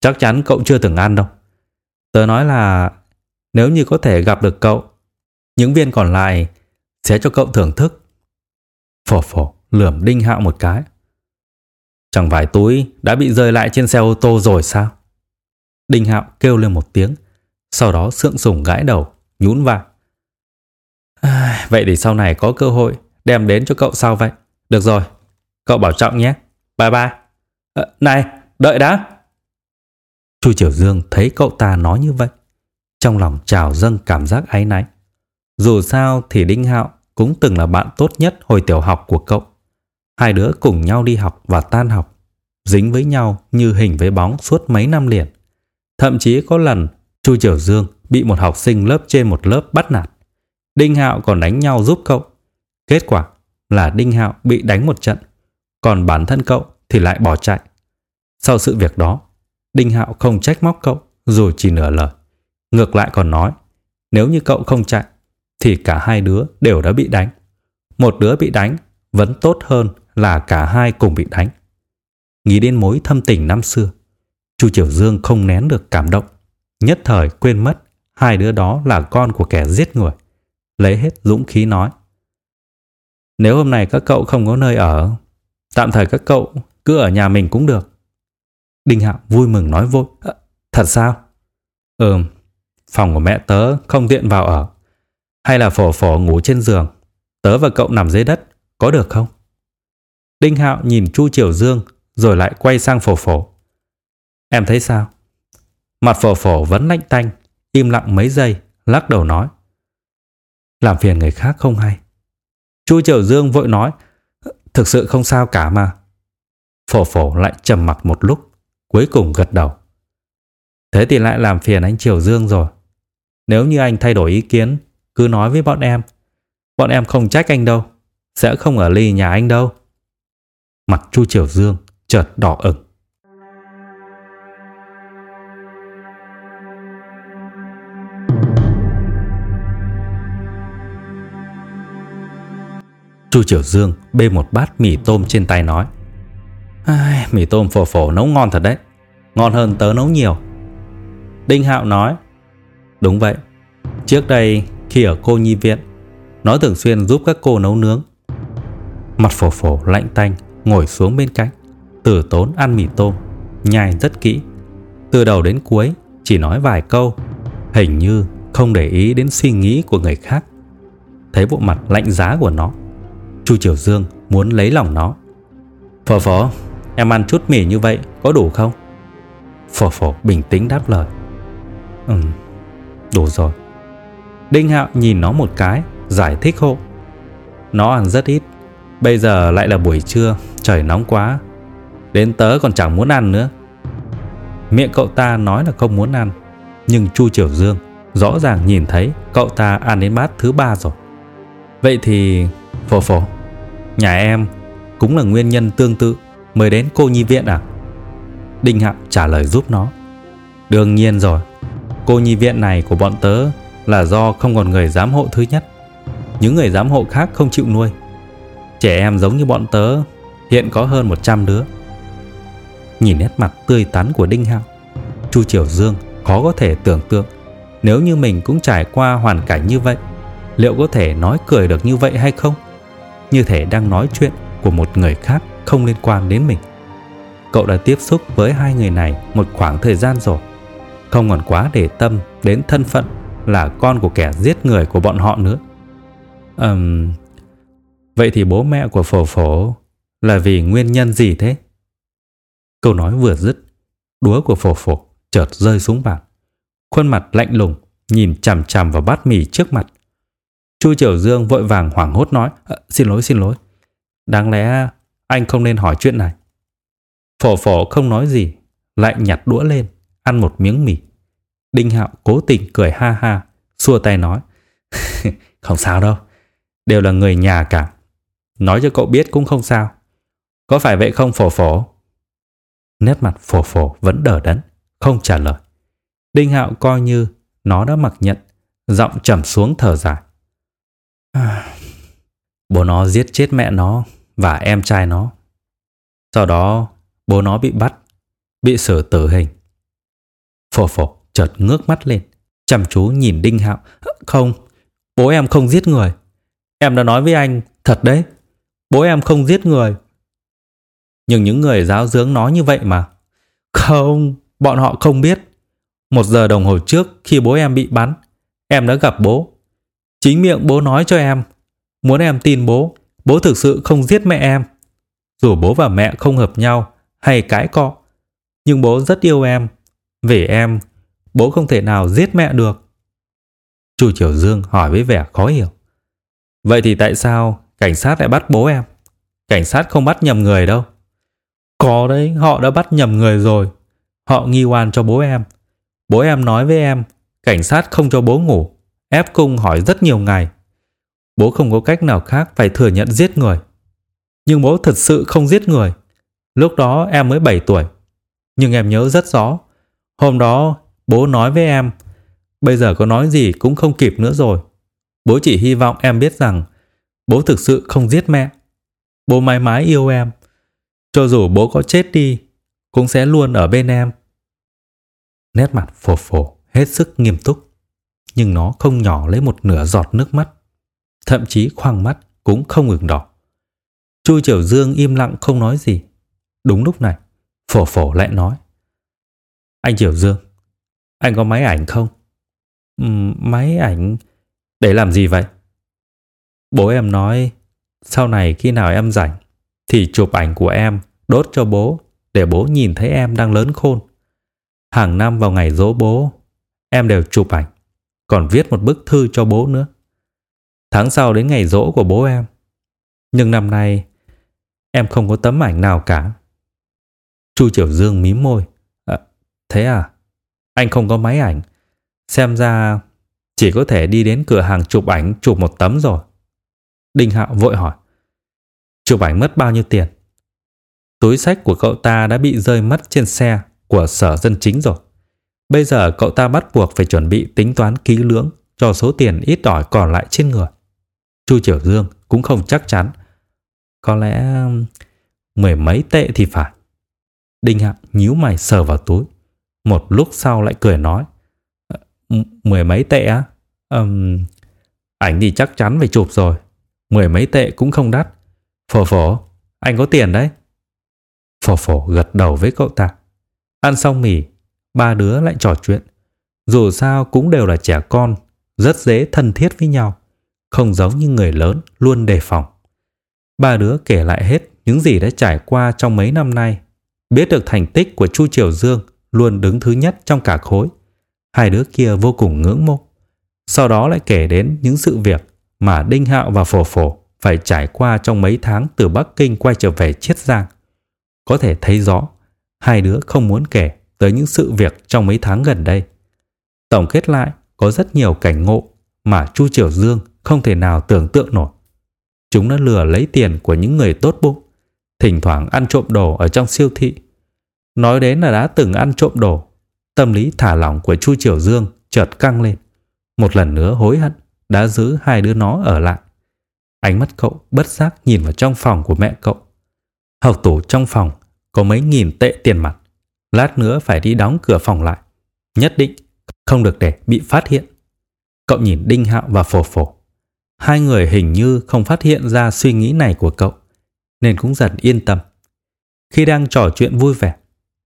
Chắc chắn cậu chưa từng ăn đâu. Tớ nói là nếu như có thể gặp được cậu, những viên còn lại sẽ cho cậu thưởng thức. Phổ phổ lườm Đinh Hạo một cái. Chẳng phải túi đã bị rơi lại trên xe ô tô rồi sao? Đinh Hạo kêu lên một tiếng, sau đó sượng sùng gãi đầu, nhún vai. Vậy thì sau này có cơ hội đem đến cho cậu sao vậy? Được rồi, cậu bảo trọng nhé. Bye bye. À, này, đợi đã. Chu Triều Dương thấy cậu ta nói như vậy, trong lòng trào dâng cảm giác áy náy. Dù sao thì Đinh Hạo cũng từng là bạn tốt nhất hồi tiểu học của cậu. Hai đứa cùng nhau đi học và tan học, dính với nhau như hình với bóng suốt mấy năm liền. Thậm chí có lần Chu Triều Dương bị một học sinh lớp trên một lớp bắt nạt. Đinh Hạo còn đánh nhau giúp cậu. Kết quả là Đinh Hạo bị đánh một trận, còn bản thân cậu thì lại bỏ chạy. Sau sự việc đó, Đinh Hạo không trách móc cậu dù chỉ nửa lời. Ngược lại còn nói, nếu như cậu không chạy, thì cả hai đứa đều đã bị đánh. Một đứa bị đánh vẫn tốt hơn là cả hai cùng bị đánh. Nghĩ đến mối thâm tình năm xưa, Chu Triều Dương không nén được cảm động, nhất thời quên mất hai đứa đó là con của kẻ giết người. Lấy hết dũng khí nói. Nếu hôm nay các cậu không có nơi ở, tạm thời các cậu cứ ở nhà mình cũng được. Đinh Hạo vui mừng nói vội. À, thật sao? Ừm, phòng của mẹ tớ không tiện vào ở. Hay là phổ phổ ngủ trên giường, tớ và cậu nằm dưới đất, có được không? Đinh Hạo nhìn Chu Triều Dương rồi lại quay sang phổ phổ. Em thấy sao? Mặt phổ phổ vẫn lạnh tanh, im lặng mấy giây, lắc đầu nói. Làm phiền người khác không hay. Chu Triều Dương vội nói, thực sự không sao cả mà. Phổ phổ lại trầm mặc một lúc, cuối cùng gật đầu. Thế thì lại làm phiền anh Triều Dương rồi. Nếu như anh thay đổi ý kiến, cứ nói với bọn em. Bọn em không trách anh đâu, sẽ không ở ly nhà anh đâu. Mặt Chu Triều Dương chợt đỏ ửng. Chu Triều Dương bê một bát mì tôm trên tay nói. Ai, Mì tôm phổ phổ nấu ngon thật đấy. Ngon hơn tớ nấu nhiều. Đinh Hạo nói. Đúng vậy. Trước đây khi ở cô nhi viện Nó thường xuyên giúp các cô nấu nướng. Mặt phổ phổ lạnh tanh Ngồi xuống bên cạnh Tử tốn ăn mì tôm Nhai rất kỹ. Từ đầu đến cuối chỉ nói vài câu Hình như không để ý đến suy nghĩ của người khác. Thấy bộ mặt lạnh giá của nó Chu Triều Dương muốn lấy lòng nó. Phở phở Em ăn chút mì như vậy có đủ không? Phở phở bình tĩnh đáp lời. Ừ Đủ rồi. Đinh Hạo nhìn nó một cái, Giải thích hộ. Nó ăn rất ít, Bây giờ lại là buổi trưa, Trời nóng quá. Đến tớ còn chẳng muốn ăn nữa. Miệng cậu ta nói là không muốn ăn, Nhưng Chu Triều Dương Rõ ràng nhìn thấy cậu ta ăn đến bát thứ ba rồi. Vậy thì Phổ phổ Nhà em cũng là nguyên nhân tương tự Mới đến cô nhi viện à? Đinh Hạo trả lời giúp nó. Đương nhiên rồi, Cô nhi viện này của bọn tớ Là do không còn người giám hộ thứ nhất. Những người giám hộ khác không chịu nuôi. Trẻ em giống như bọn tớ, Hiện có hơn 100 đứa. Nhìn nét mặt tươi tắn của Đinh Hạo, Chu Triều Dương khó có thể tưởng tượng. Nếu như mình cũng trải qua hoàn cảnh như vậy, Liệu có thể nói cười được như vậy hay không? Như thể đang nói chuyện của một người khác không liên quan đến mình Cậu đã tiếp xúc với hai người này một khoảng thời gian rồi Không còn quá để tâm đến thân phận là con của kẻ giết người của bọn họ nữa Ừm... vậy thì bố mẹ của phổ phổ là vì nguyên nhân gì thế? Câu nói vừa dứt, đũa của phổ phổ chợt rơi xuống bàn. Khuôn mặt lạnh lùng, nhìn chằm chằm vào bát mì trước mặt. Chu Triều Dương vội vàng hoảng hốt nói, ờ, xin lỗi xin lỗi. Đáng lẽ anh không nên hỏi chuyện này. Phổ phổ không nói gì, lại nhặt đũa lên, ăn một miếng mì. Đinh Hạo cố tình cười ha ha, xua tay nói. <laughs> không sao đâu, đều là người nhà cả. Nói cho cậu biết cũng không sao. Có phải vậy không phổ phổ? Nét mặt phổ phổ vẫn đờ đẫn, không trả lời. Đinh Hạo coi như nó đã mặc nhận, giọng trầm xuống thở dài. Bố nó giết chết mẹ nó và em trai nó. Sau đó bố nó bị bắt, bị xử tử hình. Phổ phổ chợt ngước mắt lên, chăm chú nhìn Đinh Hạo. Không, bố em không giết người. Em đã nói với anh, thật đấy, bố em không giết người. Nhưng những người giáo dưỡng nói như vậy mà. Không, bọn họ không biết. Một giờ đồng hồ trước khi bố em bị bắn, em đã gặp bố. Chính miệng bố nói cho em, muốn em tin bố, bố thực sự không giết mẹ em. Dù bố và mẹ không hợp nhau hay cãi cọ, nhưng bố rất yêu em. Vì em, bố không thể nào giết mẹ được. Chu Triều Dương hỏi với vẻ khó hiểu. Vậy thì tại sao cảnh sát lại bắt bố em? Cảnh sát không bắt nhầm người đâu. Có đấy, họ đã bắt nhầm người rồi. Họ nghi oan cho bố em. Bố em nói với em, cảnh sát không cho bố ngủ, ép cung hỏi rất nhiều ngày. Bố không có cách nào khác phải thừa nhận giết người. Nhưng bố thật sự không giết người. Lúc đó em mới 7 tuổi. Nhưng em nhớ rất rõ. Hôm đó bố nói với em, bây giờ có nói gì cũng không kịp nữa rồi. Bố chỉ hy vọng em biết rằng bố thực sự không giết mẹ. Bố mãi mãi yêu em. Cho dù bố có chết đi, cũng sẽ luôn ở bên em. Nét mặt phổ phổ hết sức nghiêm túc, nhưng nó không nhỏ lấy một nửa giọt nước mắt. Thậm chí khoang mắt cũng không ngừng đỏ. Chu Triều Dương im lặng không nói gì. Đúng lúc này, phổ phổ lại nói. Anh Triều Dương, anh có máy ảnh không? Máy ảnh... Để làm gì vậy? Bố em nói, sau này khi nào em rảnh, thì chụp ảnh của em đốt cho bố để bố nhìn thấy em đang lớn khôn. Hàng năm vào ngày dỗ bố, em đều chụp ảnh, còn viết một bức thư cho bố nữa. Tháng sau đến ngày dỗ của bố em. Nhưng năm nay, em không có tấm ảnh nào cả. Chu Triều Dương mím môi. À, thế à? Anh không có máy ảnh. Xem ra chỉ có thể đi đến cửa hàng chụp ảnh chụp một tấm rồi. Đinh Hạo vội hỏi. Chụp ảnh mất bao nhiêu tiền? Túi sách của cậu ta đã bị rơi mất trên xe của sở dân chính rồi. Bây giờ cậu ta bắt buộc phải chuẩn bị tính toán kỹ lưỡng cho số tiền ít ỏi còn lại trên người. Chu Triều Dương cũng không chắc chắn. Có lẽ mười mấy tệ thì phải. Đinh Hạo nhíu mày sờ vào túi. Một lúc sau lại cười nói. Ờ, mười mấy tệ á? Um, ảnh thì chắc chắn phải chụp rồi. Mười mấy tệ cũng không đắt. Phổ phổ, anh có tiền đấy. Phổ phổ gật đầu với cậu ta. Ăn xong mì, ba đứa lại trò chuyện. Dù sao cũng đều là trẻ con, rất dễ thân thiết với nhau, không giống như người lớn luôn đề phòng. Ba đứa kể lại hết những gì đã trải qua trong mấy năm nay, biết được thành tích của Chu Triều Dương luôn đứng thứ nhất trong cả khối. Hai đứa kia vô cùng ngưỡng mộ. Sau đó lại kể đến những sự việc mà Đinh Hạo và Phổ Phổ phải trải qua trong mấy tháng từ Bắc Kinh quay trở về Chiết Giang. Có thể thấy rõ, hai đứa không muốn kể tới những sự việc trong mấy tháng gần đây. Tổng kết lại, có rất nhiều cảnh ngộ mà Chu Triều Dương không thể nào tưởng tượng nổi. Chúng đã lừa lấy tiền của những người tốt bụng, thỉnh thoảng ăn trộm đồ ở trong siêu thị. Nói đến là đã từng ăn trộm đồ, tâm lý thả lỏng của Chu Triều Dương chợt căng lên. Một lần nữa hối hận đã giữ hai đứa nó ở lại. Ánh mắt cậu bất giác nhìn vào trong phòng của mẹ cậu. Hộc tủ trong phòng có mấy nghìn tệ tiền mặt. Lát nữa phải đi đóng cửa phòng lại. Nhất định không được để bị phát hiện. Cậu nhìn Đinh Hạo và Phổ Phổ. Hai người hình như không phát hiện ra suy nghĩ này của cậu, nên cũng dần yên tâm. Khi đang trò chuyện vui vẻ,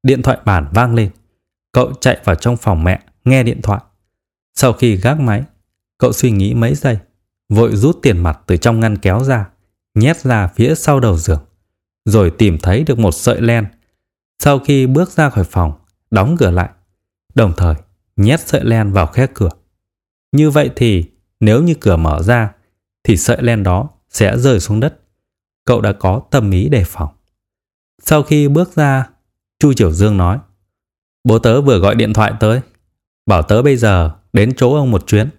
điện thoại bàn vang lên. Cậu chạy vào trong phòng mẹ, nghe điện thoại. Sau khi gác máy, cậu suy nghĩ mấy giây, vội rút tiền mặt từ trong ngăn kéo ra, nhét ra phía sau đầu giường, rồi tìm thấy được một sợi len. Sau khi bước ra khỏi phòng, đóng cửa lại, đồng thời nhét sợi len vào khe cửa. Như vậy thì nếu như cửa mở ra thì sợi len đó sẽ rơi xuống đất. Cậu đã có tâm ý đề phòng. Sau khi bước ra, Chu Triều Dương nói Bố tớ vừa gọi điện thoại tới Bảo tớ bây giờ đến chỗ ông một chuyến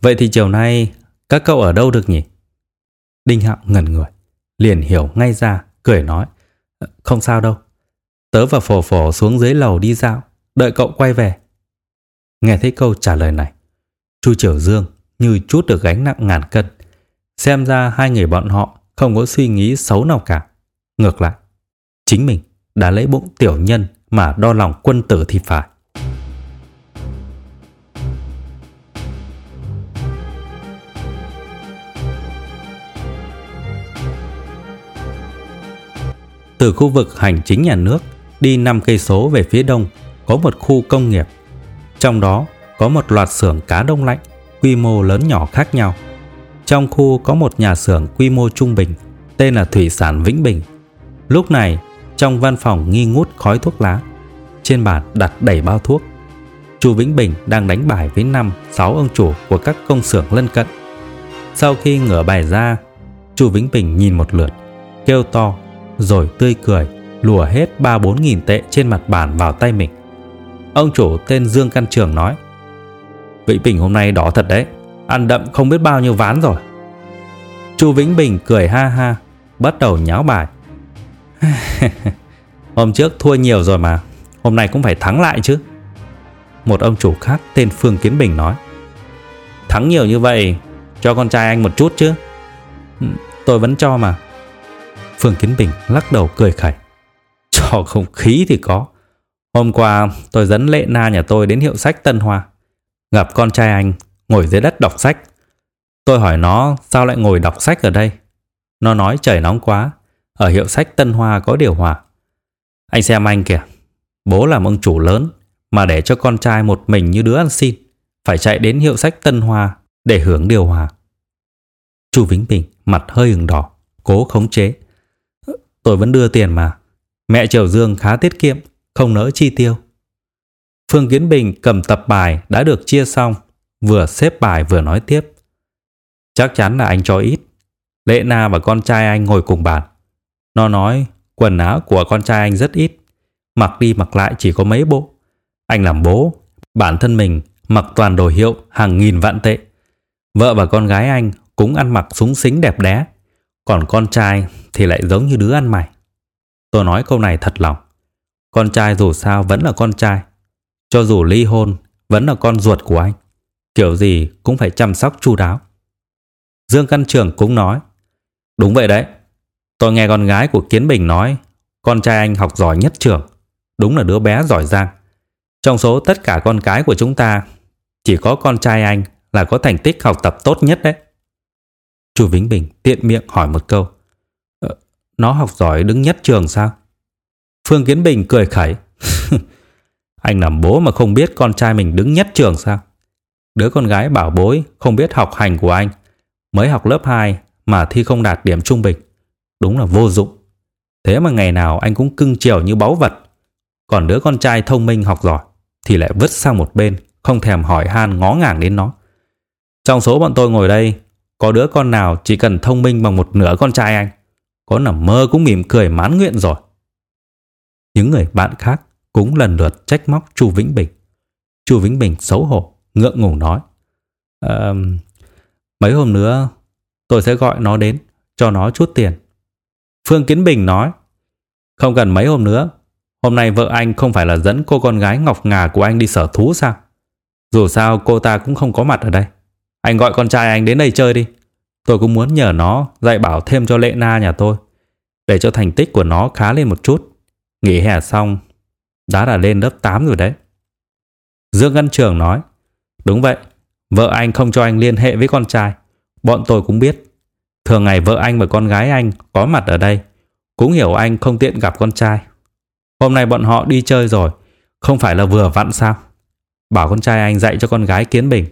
Vậy thì chiều nay các cậu ở đâu được nhỉ? Đinh Hạo ngẩn người Liền hiểu ngay ra Cười nói Không sao đâu Tớ và phổ phổ xuống dưới lầu đi dạo, Đợi cậu quay về. Nghe thấy câu trả lời này, Chu Triều Dương như chút được gánh nặng ngàn cân. Xem ra hai người bọn họ Không có suy nghĩ xấu nào cả. Ngược lại, Chính mình đã lấy bụng tiểu nhân Mà đo lòng quân tử thì phải. Từ khu vực hành chính nhà nước đi 5 cây số về phía đông có một khu công nghiệp. Trong đó có một loạt xưởng cá đông lạnh quy mô lớn nhỏ khác nhau. Trong khu có một nhà xưởng quy mô trung bình tên là Thủy sản Vĩnh Bình. Lúc này, trong văn phòng nghi ngút khói thuốc lá. Trên bàn đặt đầy bao thuốc. Chu Vĩnh Bình đang đánh bài với năm sáu ông chủ của các công xưởng lân cận. Sau khi ngửa bài ra, Chu Vĩnh Bình nhìn một lượt, kêu to, rồi tươi cười, lùa hết ba bốn nghìn tệ trên mặt bàn vào tay mình. Ông chủ tên Dương Căn Trường nói, Vĩnh Bình hôm nay đỏ thật đấy, ăn đậm không biết bao nhiêu ván rồi. Chu Vĩnh Bình cười ha ha, bắt đầu nháo bài. <laughs> Hôm trước thua nhiều rồi mà, hôm nay cũng phải thắng lại chứ. Một ông chủ khác tên Phương Kiến Bình nói. Thắng nhiều như vậy, cho con trai anh một chút chứ. Ừ, tôi vẫn cho mà. Phương Kiến Bình lắc đầu cười khẩy. Cho không khí thì có. Hôm qua tôi dẫn Lệ Na nhà tôi đến hiệu sách Tân Hoa. Gặp con trai anh ngồi dưới đất đọc sách. Tôi hỏi nó sao lại ngồi đọc sách ở đây. Nó nói trời nóng quá, ở hiệu sách Tân Hoa có điều hòa. Anh xem anh kìa, bố làm ông chủ lớn mà để cho con trai một mình như đứa ăn xin, phải chạy đến hiệu sách Tân Hoa để hưởng điều hòa. Chu Vĩnh Bình mặt hơi ửng đỏ, cố khống chế. Tôi vẫn đưa tiền mà. Mẹ Triều Dương khá tiết kiệm, không nỡ chi tiêu. Phương Kiến Bình cầm tập bài đã được chia xong, vừa xếp bài vừa nói tiếp. Chắc chắn là anh cho ít. Lệ Na và con trai anh ngồi cùng bàn. Nó nói quần áo của con trai anh rất ít, mặc đi mặc lại chỉ có mấy bộ. Anh làm bố, bản thân mình mặc toàn đồ hiệu hàng nghìn vạn tệ. Vợ và con gái anh cũng ăn mặc súng xính đẹp đẽ, còn con trai thì lại giống như đứa ăn mày. Tôi nói câu này thật lòng. Con trai dù sao vẫn là con trai. Cho dù ly hôn, vẫn là con ruột của anh. Kiểu gì cũng phải chăm sóc chu đáo. Dương Căn Trường cũng nói. Đúng vậy đấy. Tôi nghe con gái của Kiến Bình nói con trai anh học giỏi nhất trường. Đúng là đứa bé giỏi giang. Trong số tất cả con cái của chúng ta, chỉ có con trai anh là có thành tích học tập tốt nhất đấy. Chu Vĩnh Bình tiện miệng hỏi một câu. Nó học giỏi đứng nhất trường sao? Phương Kiến Bình cười khẩy. <laughs> anh làm bố mà không biết con trai mình đứng nhất trường sao? Đứa con gái bảo bối không biết học hành của anh. Mới học lớp 2 mà thi không đạt điểm trung bình. Đúng là vô dụng. Thế mà ngày nào anh cũng cưng chiều như báu vật. Còn đứa con trai thông minh học giỏi thì lại vứt sang một bên, không thèm hỏi han ngó ngàng đến nó. Trong số bọn tôi ngồi đây, có đứa con nào chỉ cần thông minh bằng một nửa con trai anh. Có nằm mơ cũng mỉm cười mãn nguyện rồi. Những người bạn khác cũng lần lượt trách móc Chu Vĩnh Bình. Chu Vĩnh Bình xấu hổ, ngượng ngùng nói. À, mấy hôm nữa tôi sẽ gọi nó đến, cho nó chút tiền. Phương Kiến Bình nói. Không cần mấy hôm nữa, Hôm nay vợ anh không phải là dẫn cô con gái Ngọc Ngà của anh đi sở thú sao? Dù sao cô ta cũng không có mặt ở đây. Anh gọi con trai anh đến đây chơi đi. Tôi cũng muốn nhờ nó dạy bảo thêm cho Lệ Na nhà tôi. Để cho thành tích của nó khá lên một chút. Nghỉ hè xong, đã là lên lớp 8 rồi đấy. Dương Ngân Trường nói, đúng vậy, vợ anh không cho anh liên hệ với con trai. Bọn tôi cũng biết. Thường ngày vợ anh và con gái anh có mặt ở đây. Cũng hiểu anh không tiện gặp con trai. Hôm nay bọn họ đi chơi rồi, không phải là vừa vặn sao? Bảo con trai anh dạy cho con gái Kiến Bình.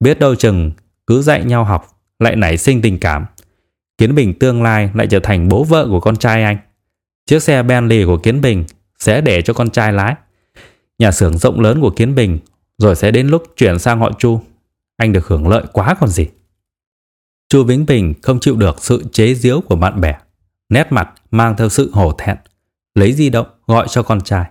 Biết đâu chừng cứ dạy nhau học lại nảy sinh tình cảm. Kiến Bình tương lai lại trở thành bố vợ của con trai anh. Chiếc xe Bentley của Kiến Bình sẽ để cho con trai lái. Nhà xưởng rộng lớn của Kiến Bình rồi sẽ đến lúc chuyển sang họ Chu. Anh được hưởng lợi quá còn gì. Chu Vĩnh Bình không chịu được sự chế giễu của bạn bè. Nét mặt mang theo sự hổ thẹn, lấy di động gọi cho con trai.